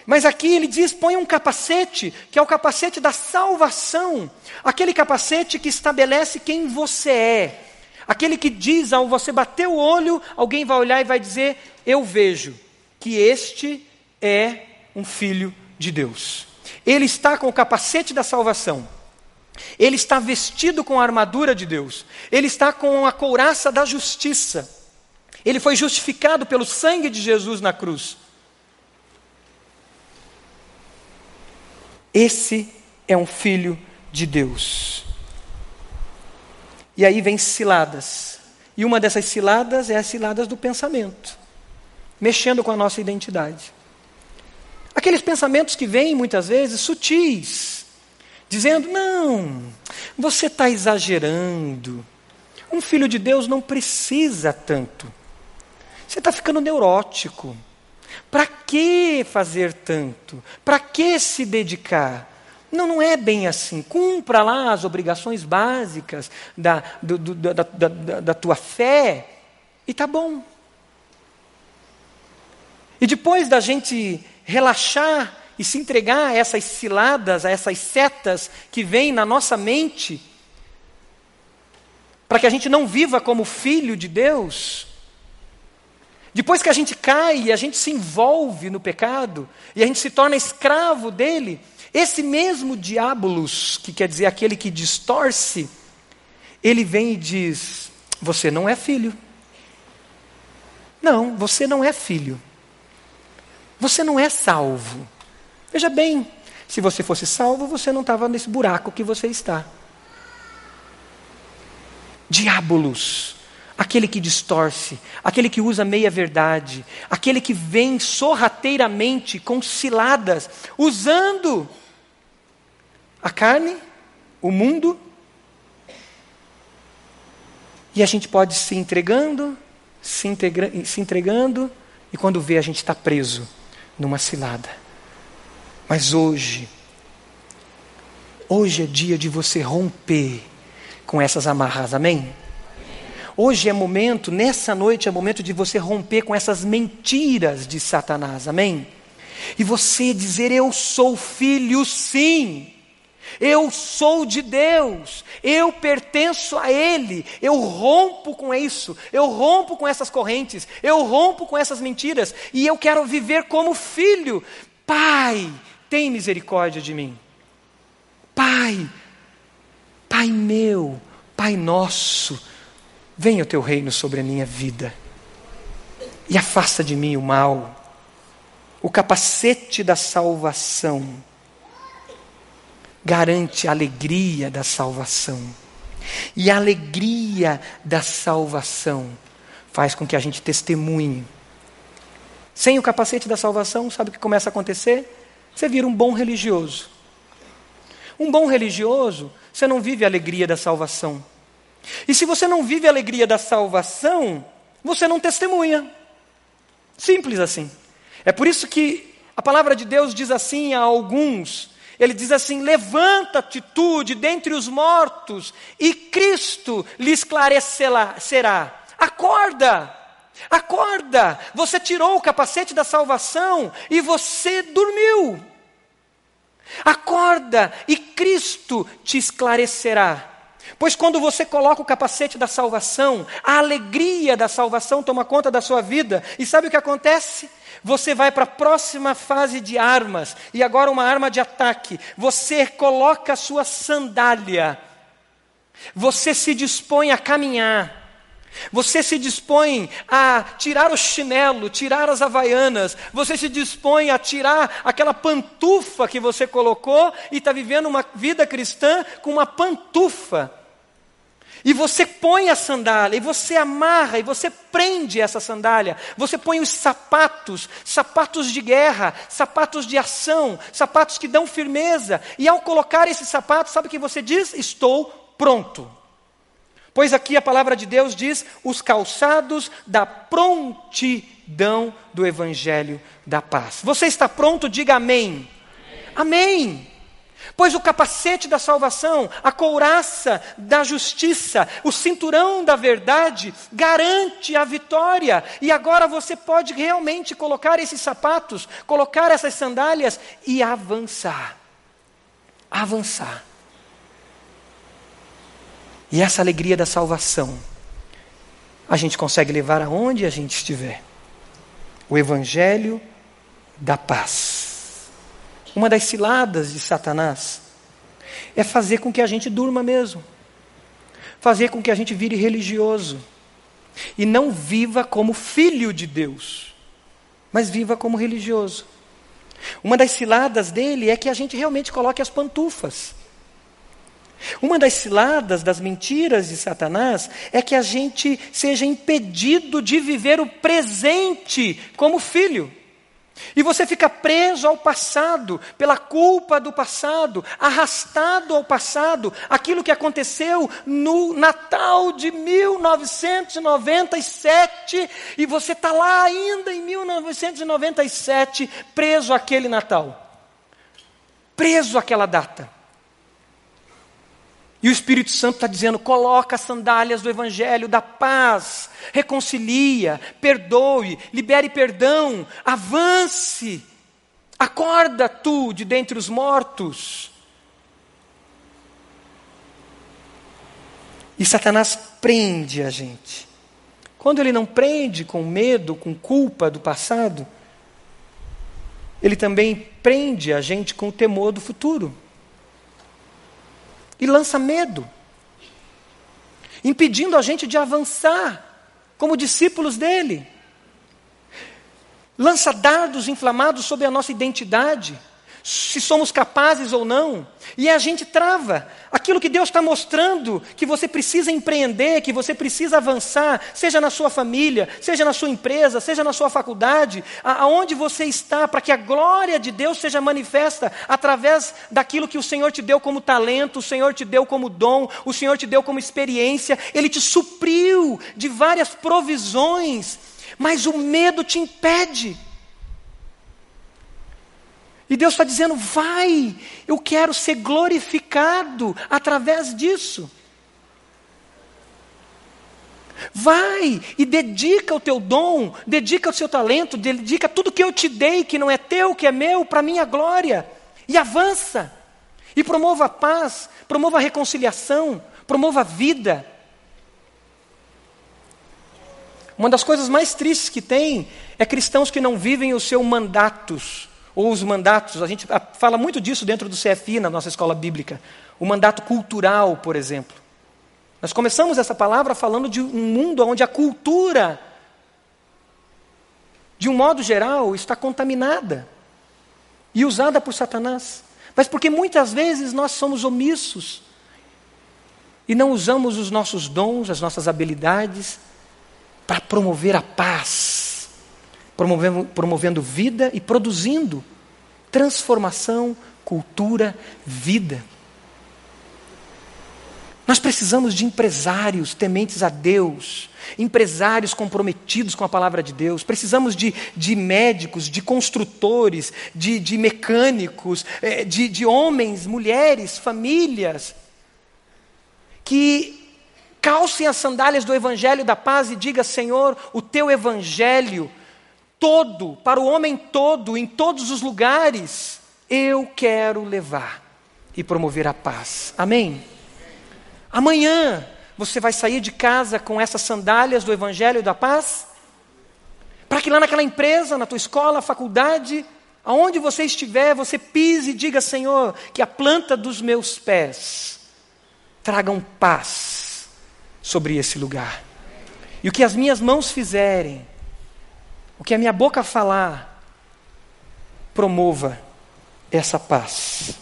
Mas aqui ele diz: põe um capacete, que é o capacete da salvação, aquele capacete que estabelece quem você é Aquele que diz, ao você bater o olho, alguém vai olhar e vai dizer: Eu vejo que este é um filho de Deus. Ele está com o capacete da salvação. Ele está vestido com a armadura de Deus. Ele está com a couraça da justiça. Ele foi justificado pelo sangue de Jesus na cruz. Esse é um filho de Deus. E aí vem ciladas. E uma dessas ciladas é as ciladas do pensamento, mexendo com a nossa identidade. Aqueles pensamentos que vêm muitas vezes sutis, dizendo: não, você está exagerando. Um filho de Deus não precisa tanto. Você está ficando neurótico. Para que fazer tanto? Para que se dedicar? Não, não é bem assim. Cumpra lá as obrigações básicas da, do, do, da, da, da, tua fé e tá bom. E depois da gente relaxar e se entregar a essas ciladas, a essas setas que vêm na nossa mente, para que a gente não viva como filho de Deus. Depois que a gente cai e a gente se envolve no pecado, e a gente se torna escravo dele, esse mesmo diabolos, que quer dizer aquele que distorce, ele vem e diz: Você não é filho. Não, você não é filho. Você não é salvo. Veja bem, se você fosse salvo, você não estava nesse buraco que você está. Diabolos, aquele que distorce, aquele que usa meia-verdade, aquele que vem sorrateiramente com ciladas, usando a carne, o mundo, e a gente pode se entregando, se, integra se entregando, e quando vê, a gente está preso numa cilada. Mas hoje, hoje é dia de você romper com essas amarras, amém? Hoje é momento, nessa noite é momento de você romper com essas mentiras de Satanás, amém? E você dizer: Eu sou filho, sim. Eu sou de Deus, eu pertenço a Ele, eu rompo com isso, eu rompo com essas correntes, eu rompo com essas mentiras, e eu quero viver como filho. Pai, tem misericórdia de mim. Pai, Pai meu, Pai nosso, venha o teu reino sobre a minha vida, e afasta de mim o mal, o capacete da salvação garante a alegria da salvação. E a alegria da salvação faz com que a gente testemunhe. Sem o capacete da salvação, sabe o que começa a acontecer? Você vira um bom religioso. Um bom religioso, você não vive a alegria da salvação. E se você não vive a alegria da salvação, você não testemunha. Simples assim. É por isso que a palavra de Deus diz assim a alguns ele diz assim: Levanta-te tu de dentre os mortos, e Cristo lhe esclarecerá. Acorda! Acorda! Você tirou o capacete da salvação e você dormiu. Acorda e Cristo te esclarecerá. Pois quando você coloca o capacete da salvação, a alegria da salvação toma conta da sua vida, e sabe o que acontece? Você vai para a próxima fase de armas, e agora uma arma de ataque. Você coloca a sua sandália, você se dispõe a caminhar. Você se dispõe a tirar o chinelo, tirar as havaianas, você se dispõe a tirar aquela pantufa que você colocou e está vivendo uma vida cristã com uma pantufa. E você põe a sandália, e você amarra, e você prende essa sandália. Você põe os sapatos, sapatos de guerra, sapatos de ação, sapatos que dão firmeza. E ao colocar esses sapatos, sabe o que você diz? Estou pronto. Pois aqui a palavra de Deus diz: os calçados da prontidão do evangelho da paz. Você está pronto? Diga amém. Amém. amém. Pois o capacete da salvação, a couraça da justiça, o cinturão da verdade garante a vitória. E agora você pode realmente colocar esses sapatos, colocar essas sandálias e avançar. Avançar. E essa alegria da salvação, a gente consegue levar aonde a gente estiver. O Evangelho da paz. Uma das ciladas de Satanás é fazer com que a gente durma mesmo, fazer com que a gente vire religioso e não viva como filho de Deus, mas viva como religioso. Uma das ciladas dele é que a gente realmente coloque as pantufas. Uma das ciladas, das mentiras de Satanás, é que a gente seja impedido de viver o presente como filho. E você fica preso ao passado, pela culpa do passado, arrastado ao passado, aquilo que aconteceu no Natal de 1997, e você está lá ainda em 1997, preso àquele Natal, preso àquela data. E o Espírito Santo está dizendo: coloca as sandálias do Evangelho da paz, reconcilia, perdoe, libere perdão, avance, acorda tu de dentre os mortos. E Satanás prende a gente. Quando ele não prende com medo, com culpa do passado, ele também prende a gente com o temor do futuro e lança medo, impedindo a gente de avançar como discípulos dele. Lança dardos inflamados sobre a nossa identidade se somos capazes ou não, e a gente trava. Aquilo que Deus está mostrando que você precisa empreender, que você precisa avançar, seja na sua família, seja na sua empresa, seja na sua faculdade, aonde você está, para que a glória de Deus seja manifesta através daquilo que o Senhor te deu como talento, o Senhor te deu como dom, o Senhor te deu como experiência, Ele te supriu de várias provisões, mas o medo te impede. E Deus está dizendo: vai, eu quero ser glorificado através disso. Vai e dedica o teu dom, dedica o seu talento, dedica tudo que eu te dei, que não é teu, que é meu, para minha glória. E avança. E promova a paz, promova a reconciliação, promova a vida. Uma das coisas mais tristes que tem é cristãos que não vivem os seus mandatos ou os mandatos, a gente fala muito disso dentro do CFI, na nossa escola bíblica. O mandato cultural, por exemplo. Nós começamos essa palavra falando de um mundo onde a cultura, de um modo geral, está contaminada e usada por Satanás. Mas porque muitas vezes nós somos omissos e não usamos os nossos dons, as nossas habilidades para promover a paz promovendo, promovendo vida e produzindo transformação, cultura, vida. Nós precisamos de empresários tementes a Deus, empresários comprometidos com a palavra de Deus, precisamos de, de médicos, de construtores, de, de mecânicos, eh, de, de homens, mulheres, famílias, que calcem as sandálias do Evangelho da paz e diga: Senhor, o teu Evangelho todo, para o homem todo, em todos os lugares, eu quero levar e promover a paz. Amém? Amanhã você vai sair de casa com essas sandálias do Evangelho da Paz? Para que lá naquela empresa, na tua escola, faculdade, aonde você estiver, você pise e diga: Senhor, que a planta dos meus pés tragam paz sobre esse lugar. E o que as minhas mãos fizerem, o que a minha boca falar, promova essa paz.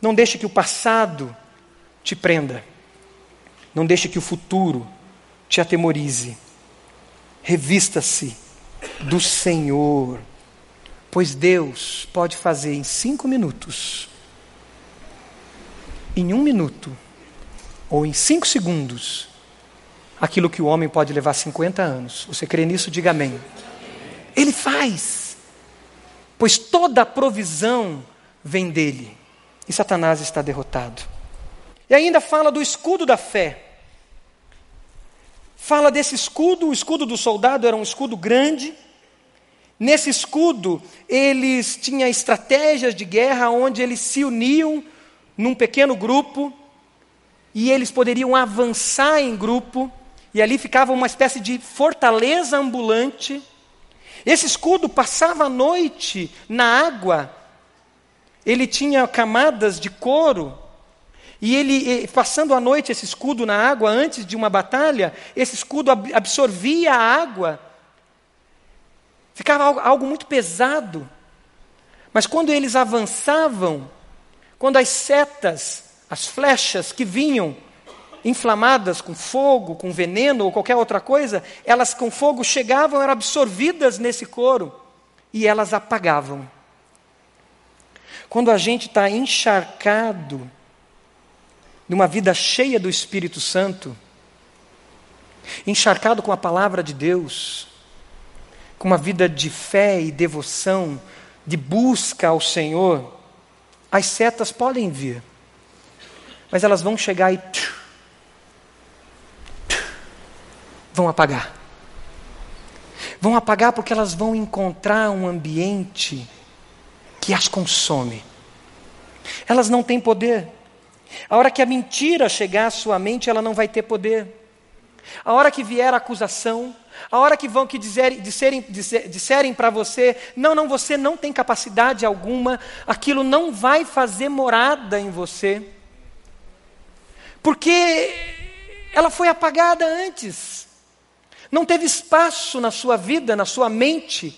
Não deixe que o passado te prenda. Não deixe que o futuro te atemorize. Revista-se do Senhor, pois Deus pode fazer em cinco minutos, em um minuto, ou em cinco segundos, aquilo que o homem pode levar 50 anos. Você crê nisso? Diga amém. Ele faz, pois toda a provisão vem dele. E Satanás está derrotado. E ainda fala do escudo da fé. Fala desse escudo, o escudo do soldado era um escudo grande. Nesse escudo, eles tinham estratégias de guerra onde eles se uniam num pequeno grupo e eles poderiam avançar em grupo, e ali ficava uma espécie de fortaleza ambulante esse escudo passava a noite na água, ele tinha camadas de couro, e ele, passando a noite esse escudo na água antes de uma batalha, esse escudo absorvia a água, ficava algo, algo muito pesado. Mas quando eles avançavam, quando as setas, as flechas que vinham inflamadas com fogo, com veneno ou qualquer outra coisa, elas com fogo chegavam, eram absorvidas nesse couro e elas apagavam. Quando a gente está encharcado numa vida cheia do Espírito Santo, encharcado com a palavra de Deus, com uma vida de fé e devoção, de busca ao Senhor, as setas podem vir, mas elas vão chegar e vão apagar. Vão apagar porque elas vão encontrar um ambiente que as consome. Elas não têm poder. A hora que a mentira chegar à sua mente, ela não vai ter poder. A hora que vier a acusação, a hora que vão que disserem, disserem, disserem para você, não, não, você não tem capacidade alguma, aquilo não vai fazer morada em você, porque ela foi apagada antes. Não teve espaço na sua vida, na sua mente,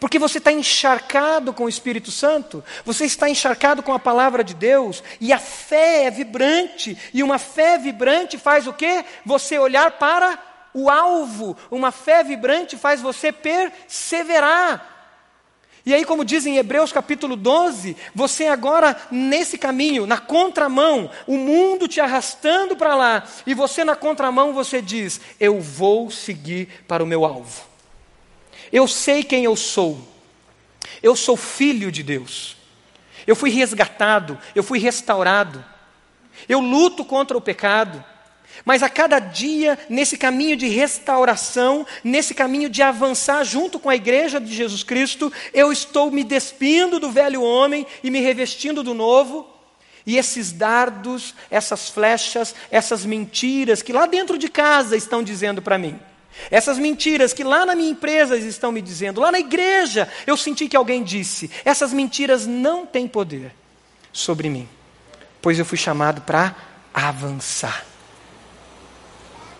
porque você está encharcado com o Espírito Santo, você está encharcado com a palavra de Deus, e a fé é vibrante, e uma fé vibrante faz o quê? Você olhar para o alvo, uma fé vibrante faz você perseverar. E aí, como diz em Hebreus capítulo 12, você agora nesse caminho, na contramão, o mundo te arrastando para lá, e você na contramão você diz: Eu vou seguir para o meu alvo. Eu sei quem eu sou. Eu sou filho de Deus. Eu fui resgatado, eu fui restaurado. Eu luto contra o pecado. Mas a cada dia, nesse caminho de restauração, nesse caminho de avançar junto com a igreja de Jesus Cristo, eu estou me despindo do velho homem e me revestindo do novo. E esses dardos, essas flechas, essas mentiras que lá dentro de casa estão dizendo para mim, essas mentiras que lá na minha empresa estão me dizendo, lá na igreja eu senti que alguém disse, essas mentiras não têm poder sobre mim, pois eu fui chamado para avançar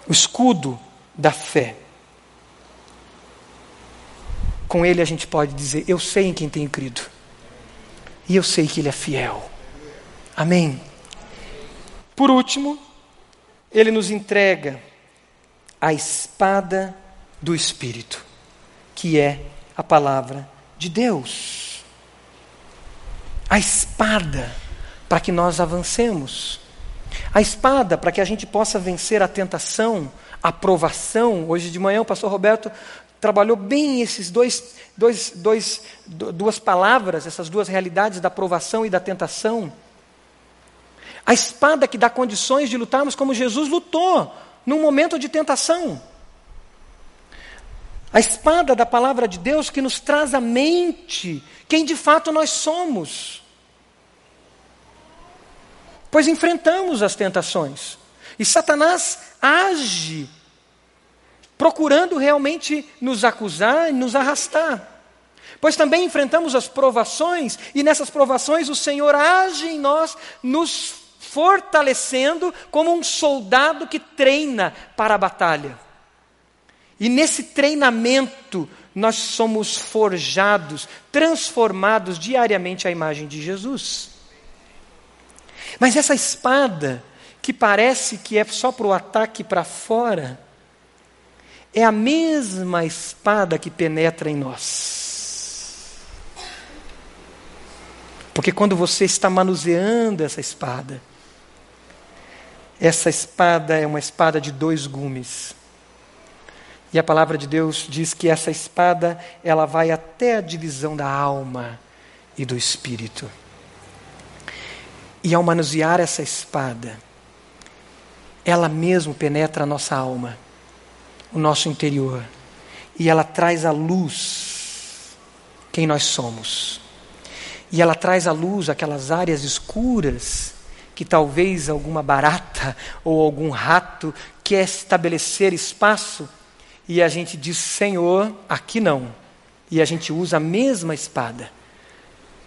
o escudo da fé. Com ele a gente pode dizer: Eu sei em quem tenho crido, e eu sei que ele é fiel. Amém. Por último, ele nos entrega a espada do Espírito, que é a palavra de Deus. A espada para que nós avancemos. A espada, para que a gente possa vencer a tentação, a provação. Hoje de manhã o pastor Roberto trabalhou bem esses dois, dois, dois, duas palavras, essas duas realidades da provação e da tentação. A espada que dá condições de lutarmos como Jesus lutou num momento de tentação. A espada da palavra de Deus que nos traz à mente quem de fato nós somos. Pois enfrentamos as tentações. E Satanás age, procurando realmente nos acusar e nos arrastar. Pois também enfrentamos as provações, e nessas provações o Senhor age em nós, nos fortalecendo como um soldado que treina para a batalha. E nesse treinamento nós somos forjados, transformados diariamente à imagem de Jesus. Mas essa espada, que parece que é só para o ataque para fora, é a mesma espada que penetra em nós. Porque quando você está manuseando essa espada, essa espada é uma espada de dois gumes. E a palavra de Deus diz que essa espada, ela vai até a divisão da alma e do espírito. E ao manusear essa espada, ela mesmo penetra a nossa alma, o nosso interior, e ela traz à luz quem nós somos. E ela traz à luz aquelas áreas escuras que talvez alguma barata ou algum rato quer estabelecer espaço e a gente diz: Senhor, aqui não. E a gente usa a mesma espada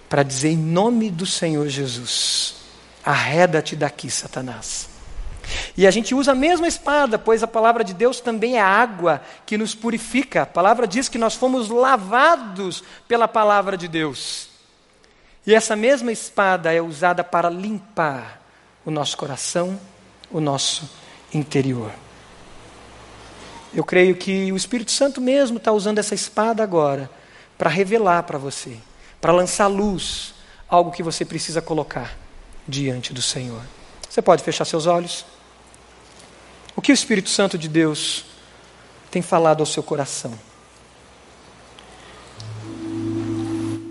para dizer em nome do Senhor Jesus Arreda-te daqui, Satanás. E a gente usa a mesma espada, pois a palavra de Deus também é água que nos purifica. A palavra diz que nós fomos lavados pela palavra de Deus. E essa mesma espada é usada para limpar o nosso coração, o nosso interior. Eu creio que o Espírito Santo mesmo está usando essa espada agora para revelar para você, para lançar luz, algo que você precisa colocar diante do Senhor. Você pode fechar seus olhos? O que o Espírito Santo de Deus tem falado ao seu coração?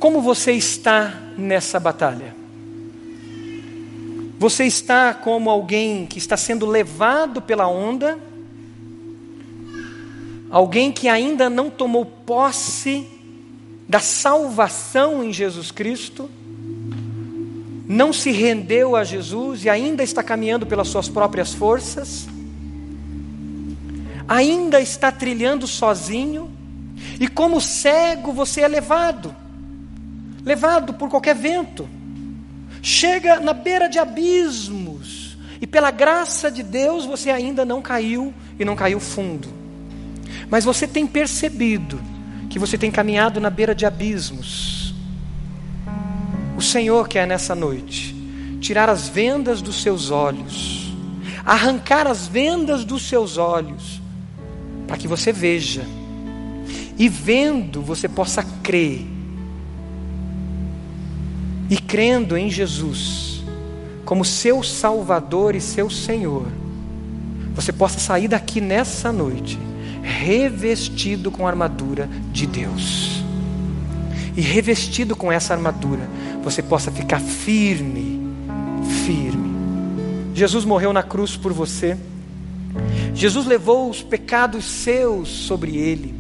Como você está nessa batalha? Você está como alguém que está sendo levado pela onda? Alguém que ainda não tomou posse da salvação em Jesus Cristo? Não se rendeu a Jesus e ainda está caminhando pelas suas próprias forças? Ainda está trilhando sozinho? E como cego você é levado levado por qualquer vento chega na beira de abismos, e pela graça de Deus você ainda não caiu e não caiu fundo. Mas você tem percebido que você tem caminhado na beira de abismos. O Senhor quer nessa noite tirar as vendas dos seus olhos, arrancar as vendas dos seus olhos, para que você veja, e vendo você possa crer e crendo em Jesus como seu Salvador e seu Senhor, você possa sair daqui nessa noite revestido com a armadura de Deus. E revestido com essa armadura, você possa ficar firme, firme. Jesus morreu na cruz por você. Jesus levou os pecados seus sobre ele.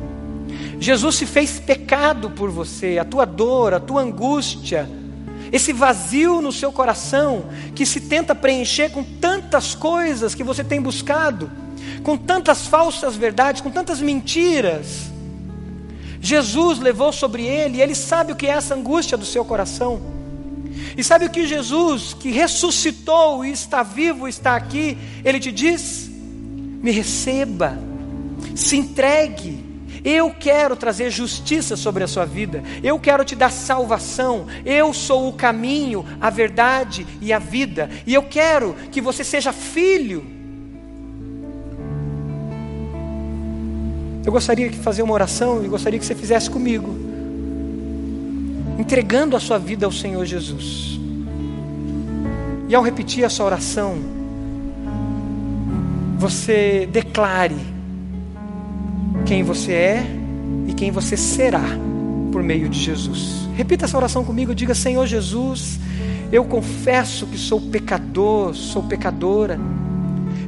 Jesus se fez pecado por você, a tua dor, a tua angústia, esse vazio no seu coração que se tenta preencher com tantas coisas que você tem buscado, com tantas falsas verdades, com tantas mentiras. Jesus levou sobre ele, ele sabe o que é essa angústia do seu coração. E sabe o que Jesus, que ressuscitou e está vivo, está aqui, ele te diz? Me receba, se entregue, eu quero trazer justiça sobre a sua vida. Eu quero te dar salvação. Eu sou o caminho, a verdade e a vida. E eu quero que você seja filho. Eu gostaria de fazer uma oração e gostaria que você fizesse comigo, entregando a sua vida ao Senhor Jesus. E ao repetir essa oração, você declare quem você é e quem você será por meio de Jesus. Repita essa oração comigo, diga: Senhor Jesus, eu confesso que sou pecador, sou pecadora.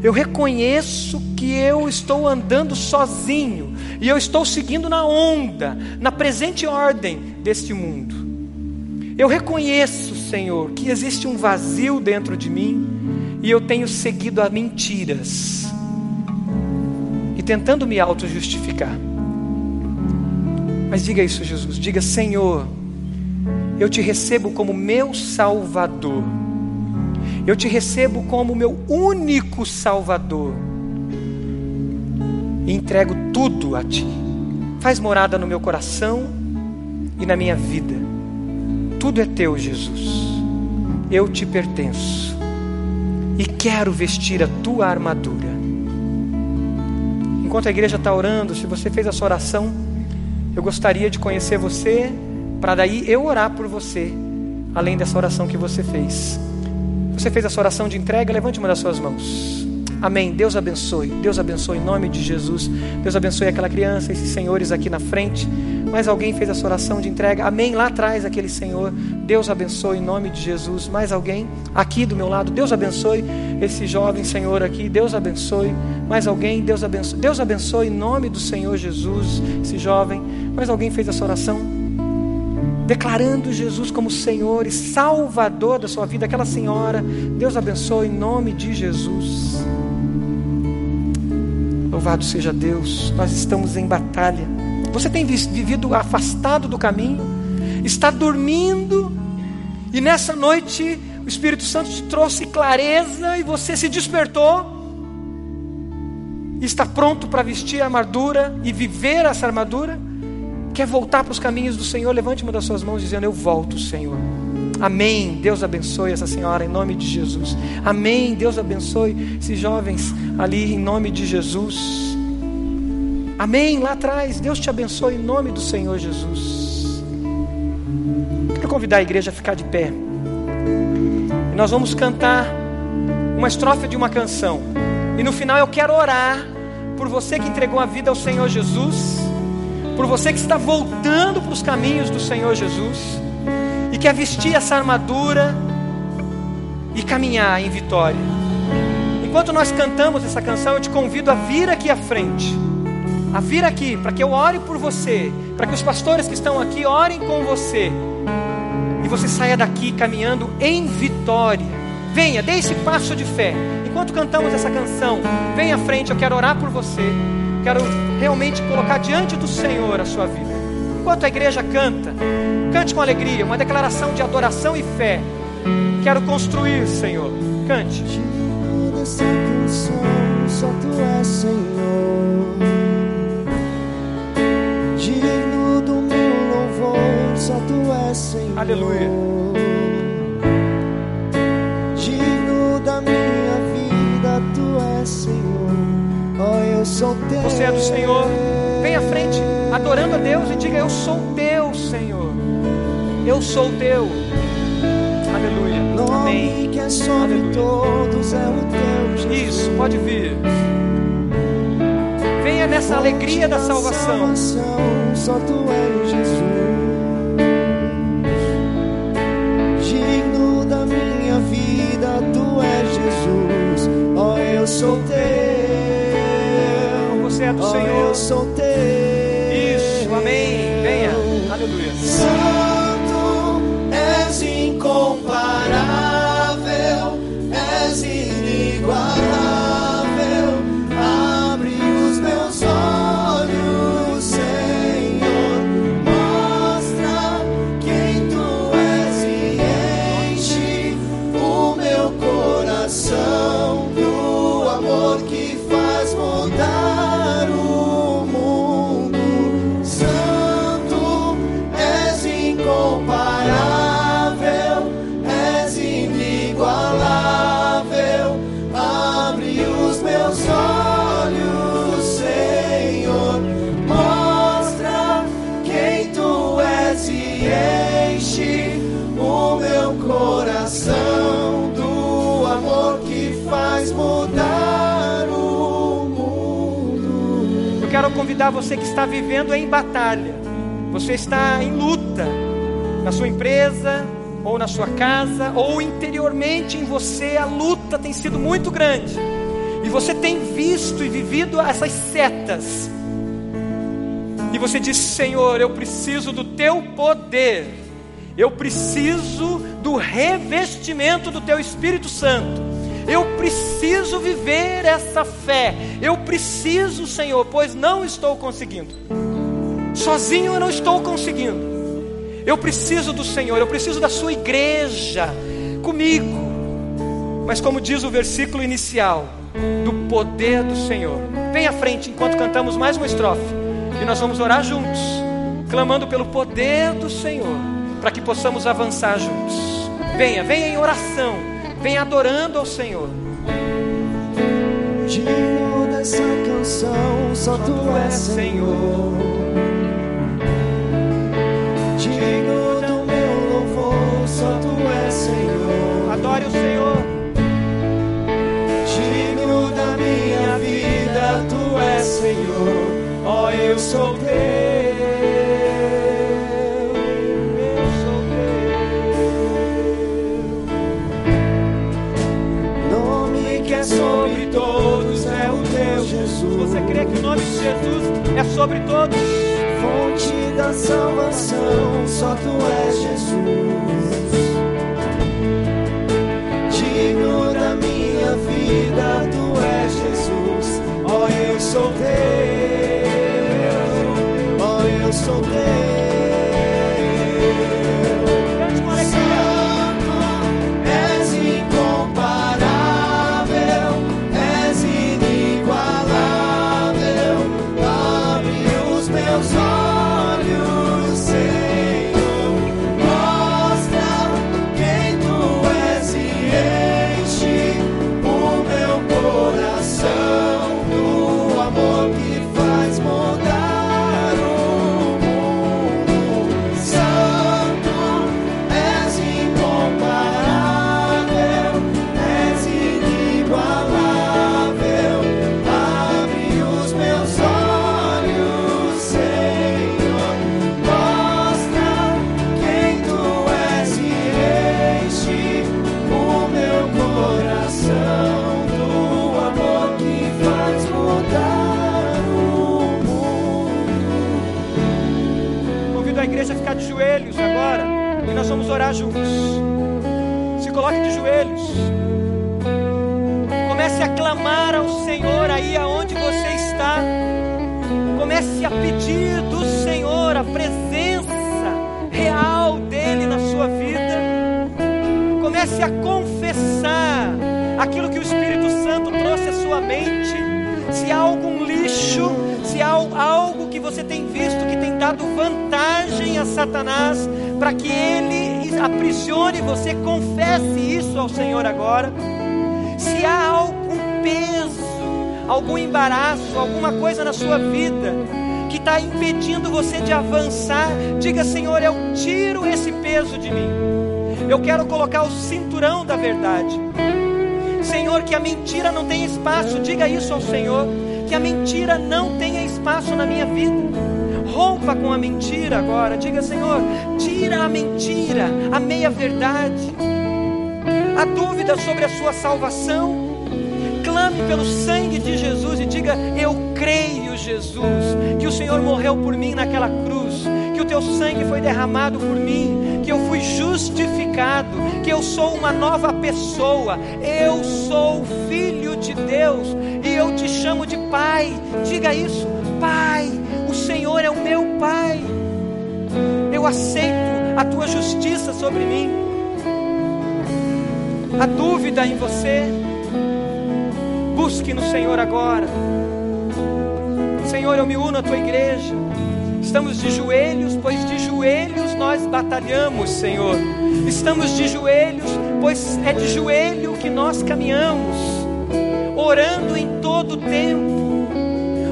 Eu reconheço que eu estou andando sozinho e eu estou seguindo na onda, na presente ordem deste mundo. Eu reconheço, Senhor, que existe um vazio dentro de mim e eu tenho seguido a mentiras e tentando me auto-justificar. Mas diga isso, Jesus. Diga, Senhor, eu te recebo como meu Salvador. Eu te recebo como meu único Salvador. E entrego tudo a Ti. Faz morada no meu coração e na minha vida. Tudo é Teu, Jesus. Eu te pertenço. E quero vestir a Tua armadura enquanto a igreja está orando, se você fez essa oração, eu gostaria de conhecer você, para daí eu orar por você, além dessa oração que você fez. Você fez essa oração de entrega? Levante uma das suas mãos. Amém. Deus abençoe. Deus abençoe em nome de Jesus. Deus abençoe aquela criança, esses senhores aqui na frente. Mais alguém fez essa oração de entrega? Amém. Lá atrás, aquele senhor. Deus abençoe em nome de Jesus. Mais alguém? Aqui do meu lado. Deus abençoe esse jovem senhor aqui. Deus abençoe. Mais alguém? Deus abençoe. Deus abençoe em nome do Senhor Jesus, esse jovem. Mais alguém fez essa oração? Declarando Jesus como Senhor e Salvador da sua vida. Aquela senhora. Deus abençoe em nome de Jesus. Louvado seja Deus. Nós estamos em batalha. Você tem vivido afastado do caminho, está dormindo, e nessa noite o Espírito Santo te trouxe clareza e você se despertou, e está pronto para vestir a armadura e viver essa armadura. Quer voltar para os caminhos do Senhor? Levante uma das suas mãos dizendo: Eu volto, Senhor. Amém. Deus abençoe essa senhora em nome de Jesus. Amém. Deus abençoe esses jovens ali em nome de Jesus. Amém. Lá atrás, Deus te abençoe em nome do Senhor Jesus. Quero convidar a igreja a ficar de pé. E nós vamos cantar uma estrofe de uma canção. E no final eu quero orar por você que entregou a vida ao Senhor Jesus, por você que está voltando para os caminhos do Senhor Jesus quer vestir essa armadura e caminhar em vitória. Enquanto nós cantamos essa canção, eu te convido a vir aqui à frente, a vir aqui, para que eu ore por você, para que os pastores que estão aqui orem com você e você saia daqui caminhando em vitória. Venha, dê esse passo de fé. Enquanto cantamos essa canção, venha à frente, eu quero orar por você. Quero realmente colocar diante do Senhor a sua vida. Enquanto a igreja canta, cante com alegria, uma declaração de adoração e fé. Quero construir, Senhor. Cante. Dessa canção, só tu és Senhor. Digno do meu louvor, só tu és Senhor. Aleluia. Digno da minha vida, tu és Senhor. Oh, eu sou teu. Você é do Senhor. Adorando a Deus e diga: Eu sou teu, Senhor. Eu sou teu. Aleluia. Nome Amém. que é sobre Aleluia. todos é o teu. Jesus. Isso, pode vir. Venha nessa alegria da salvação. Só tu és Jesus. Digno da minha vida, tu és Jesus. Oh, eu sou teu. Você é do Oh, Senhor. eu sou teu. Aleluia. Convidar você que está vivendo em batalha. Você está em luta na sua empresa, ou na sua casa, ou interiormente em você, a luta tem sido muito grande. E você tem visto e vivido essas setas. E você diz: Senhor, eu preciso do teu poder. Eu preciso do revestimento do teu Espírito Santo. Eu preciso viver essa fé. Eu preciso, Senhor, pois não estou conseguindo. Sozinho eu não estou conseguindo. Eu preciso do Senhor, eu preciso da sua igreja comigo. Mas como diz o versículo inicial, do poder do Senhor. Vem à frente enquanto cantamos mais uma estrofe. E nós vamos orar juntos, clamando pelo poder do Senhor, para que possamos avançar juntos. Venha, venha em oração, venha adorando ao Senhor. Digno dessa canção, só tu és Senhor. Digno do meu louvor, só tu és Senhor. Adore o Senhor. Digno da minha vida, tu és Senhor. Ó, eu sou sobre todos? Fonte da salvação, só tu és Jesus. Pedir do Senhor a presença real dele na sua vida. Comece a confessar aquilo que o Espírito Santo trouxe à sua mente. Se há algum lixo, se há algo que você tem visto que tem dado vantagem a Satanás para que ele aprisione você, confesse isso ao Senhor agora. Se há algum peso, algum embaraço, alguma coisa na sua vida que está impedindo você de avançar, diga: Senhor, eu tiro esse peso de mim. Eu quero colocar o cinturão da verdade. Senhor, que a mentira não tenha espaço, diga isso ao Senhor. Que a mentira não tenha espaço na minha vida. Rompa com a mentira agora. Diga, Senhor, tira a mentira, a meia-verdade, a dúvida sobre a sua salvação clame pelo sangue de Jesus e diga: Eu creio, Jesus, que o Senhor morreu por mim naquela cruz, que o teu sangue foi derramado por mim, que eu fui justificado, que eu sou uma nova pessoa, eu sou filho de Deus e eu te chamo de Pai. Diga isso, Pai, o Senhor é o meu Pai. Eu aceito a tua justiça sobre mim. A dúvida em você, Busque no Senhor agora. Senhor, eu me uno à tua igreja. Estamos de joelhos, pois de joelhos nós batalhamos, Senhor. Estamos de joelhos, pois é de joelho que nós caminhamos, orando em todo tempo.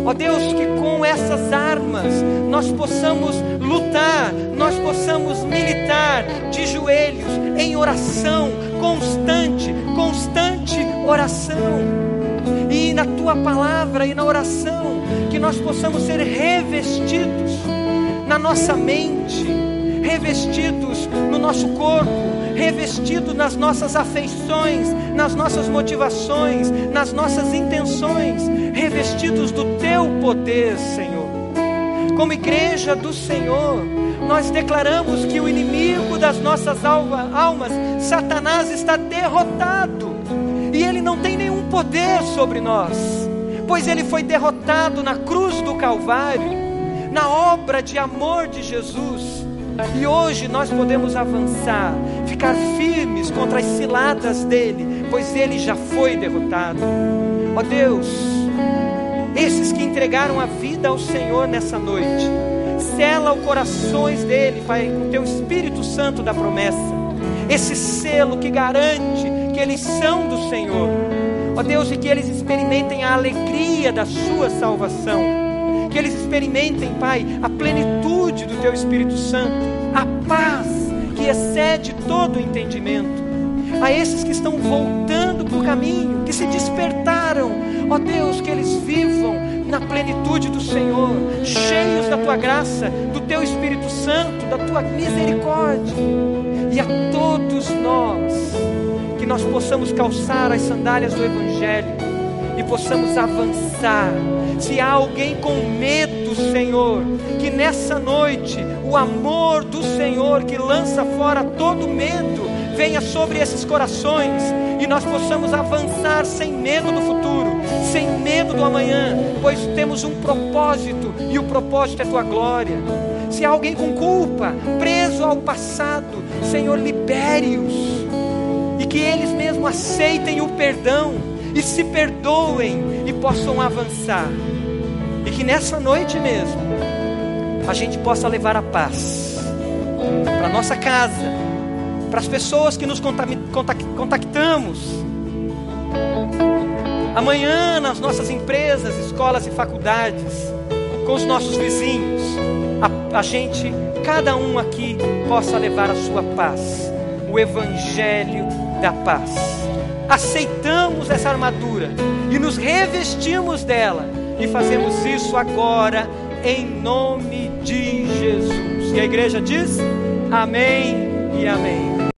Ó Deus, que com essas armas nós possamos lutar, nós possamos militar de joelhos, em oração constante, constante oração na tua palavra e na oração, que nós possamos ser revestidos na nossa mente, revestidos no nosso corpo, revestidos nas nossas afeições, nas nossas motivações, nas nossas intenções, revestidos do teu poder, Senhor. Como igreja do Senhor, nós declaramos que o inimigo das nossas almas, Satanás, está derrotado e ele não tem nenhum poder sobre nós, pois ele foi derrotado na cruz do Calvário, na obra de amor de Jesus. E hoje nós podemos avançar, ficar firmes contra as ciladas dele, pois ele já foi derrotado. Ó oh Deus, esses que entregaram a vida ao Senhor nessa noite, sela os corações dele, Pai, com teu Espírito Santo da promessa. Esse selo que garante que eles são do Senhor Ó Deus, e que eles experimentem a alegria da sua salvação. Que eles experimentem, Pai, a plenitude do Teu Espírito Santo, a paz que excede todo o entendimento. A esses que estão voltando para o caminho, que se despertaram, ó Deus, que eles vivam na plenitude do Senhor, cheios da tua graça, do teu Espírito Santo, da tua misericórdia. E a todos nós, nós possamos calçar as sandálias do Evangelho e possamos avançar. Se há alguém com medo, Senhor, que nessa noite o amor do Senhor que lança fora todo medo venha sobre esses corações e nós possamos avançar sem medo do futuro, sem medo do amanhã, pois temos um propósito e o propósito é tua glória. Se há alguém com culpa, preso ao passado, Senhor, libere-os e que eles mesmos aceitem o perdão e se perdoem e possam avançar. E que nessa noite mesmo a gente possa levar a paz para nossa casa, para as pessoas que nos contactamos. Amanhã nas nossas empresas, escolas e faculdades, com os nossos vizinhos, a, a gente, cada um aqui, possa levar a sua paz, o Evangelho da paz. Aceitamos essa armadura e nos revestimos dela e fazemos isso agora em nome de Jesus. E a igreja diz: Amém e Amém.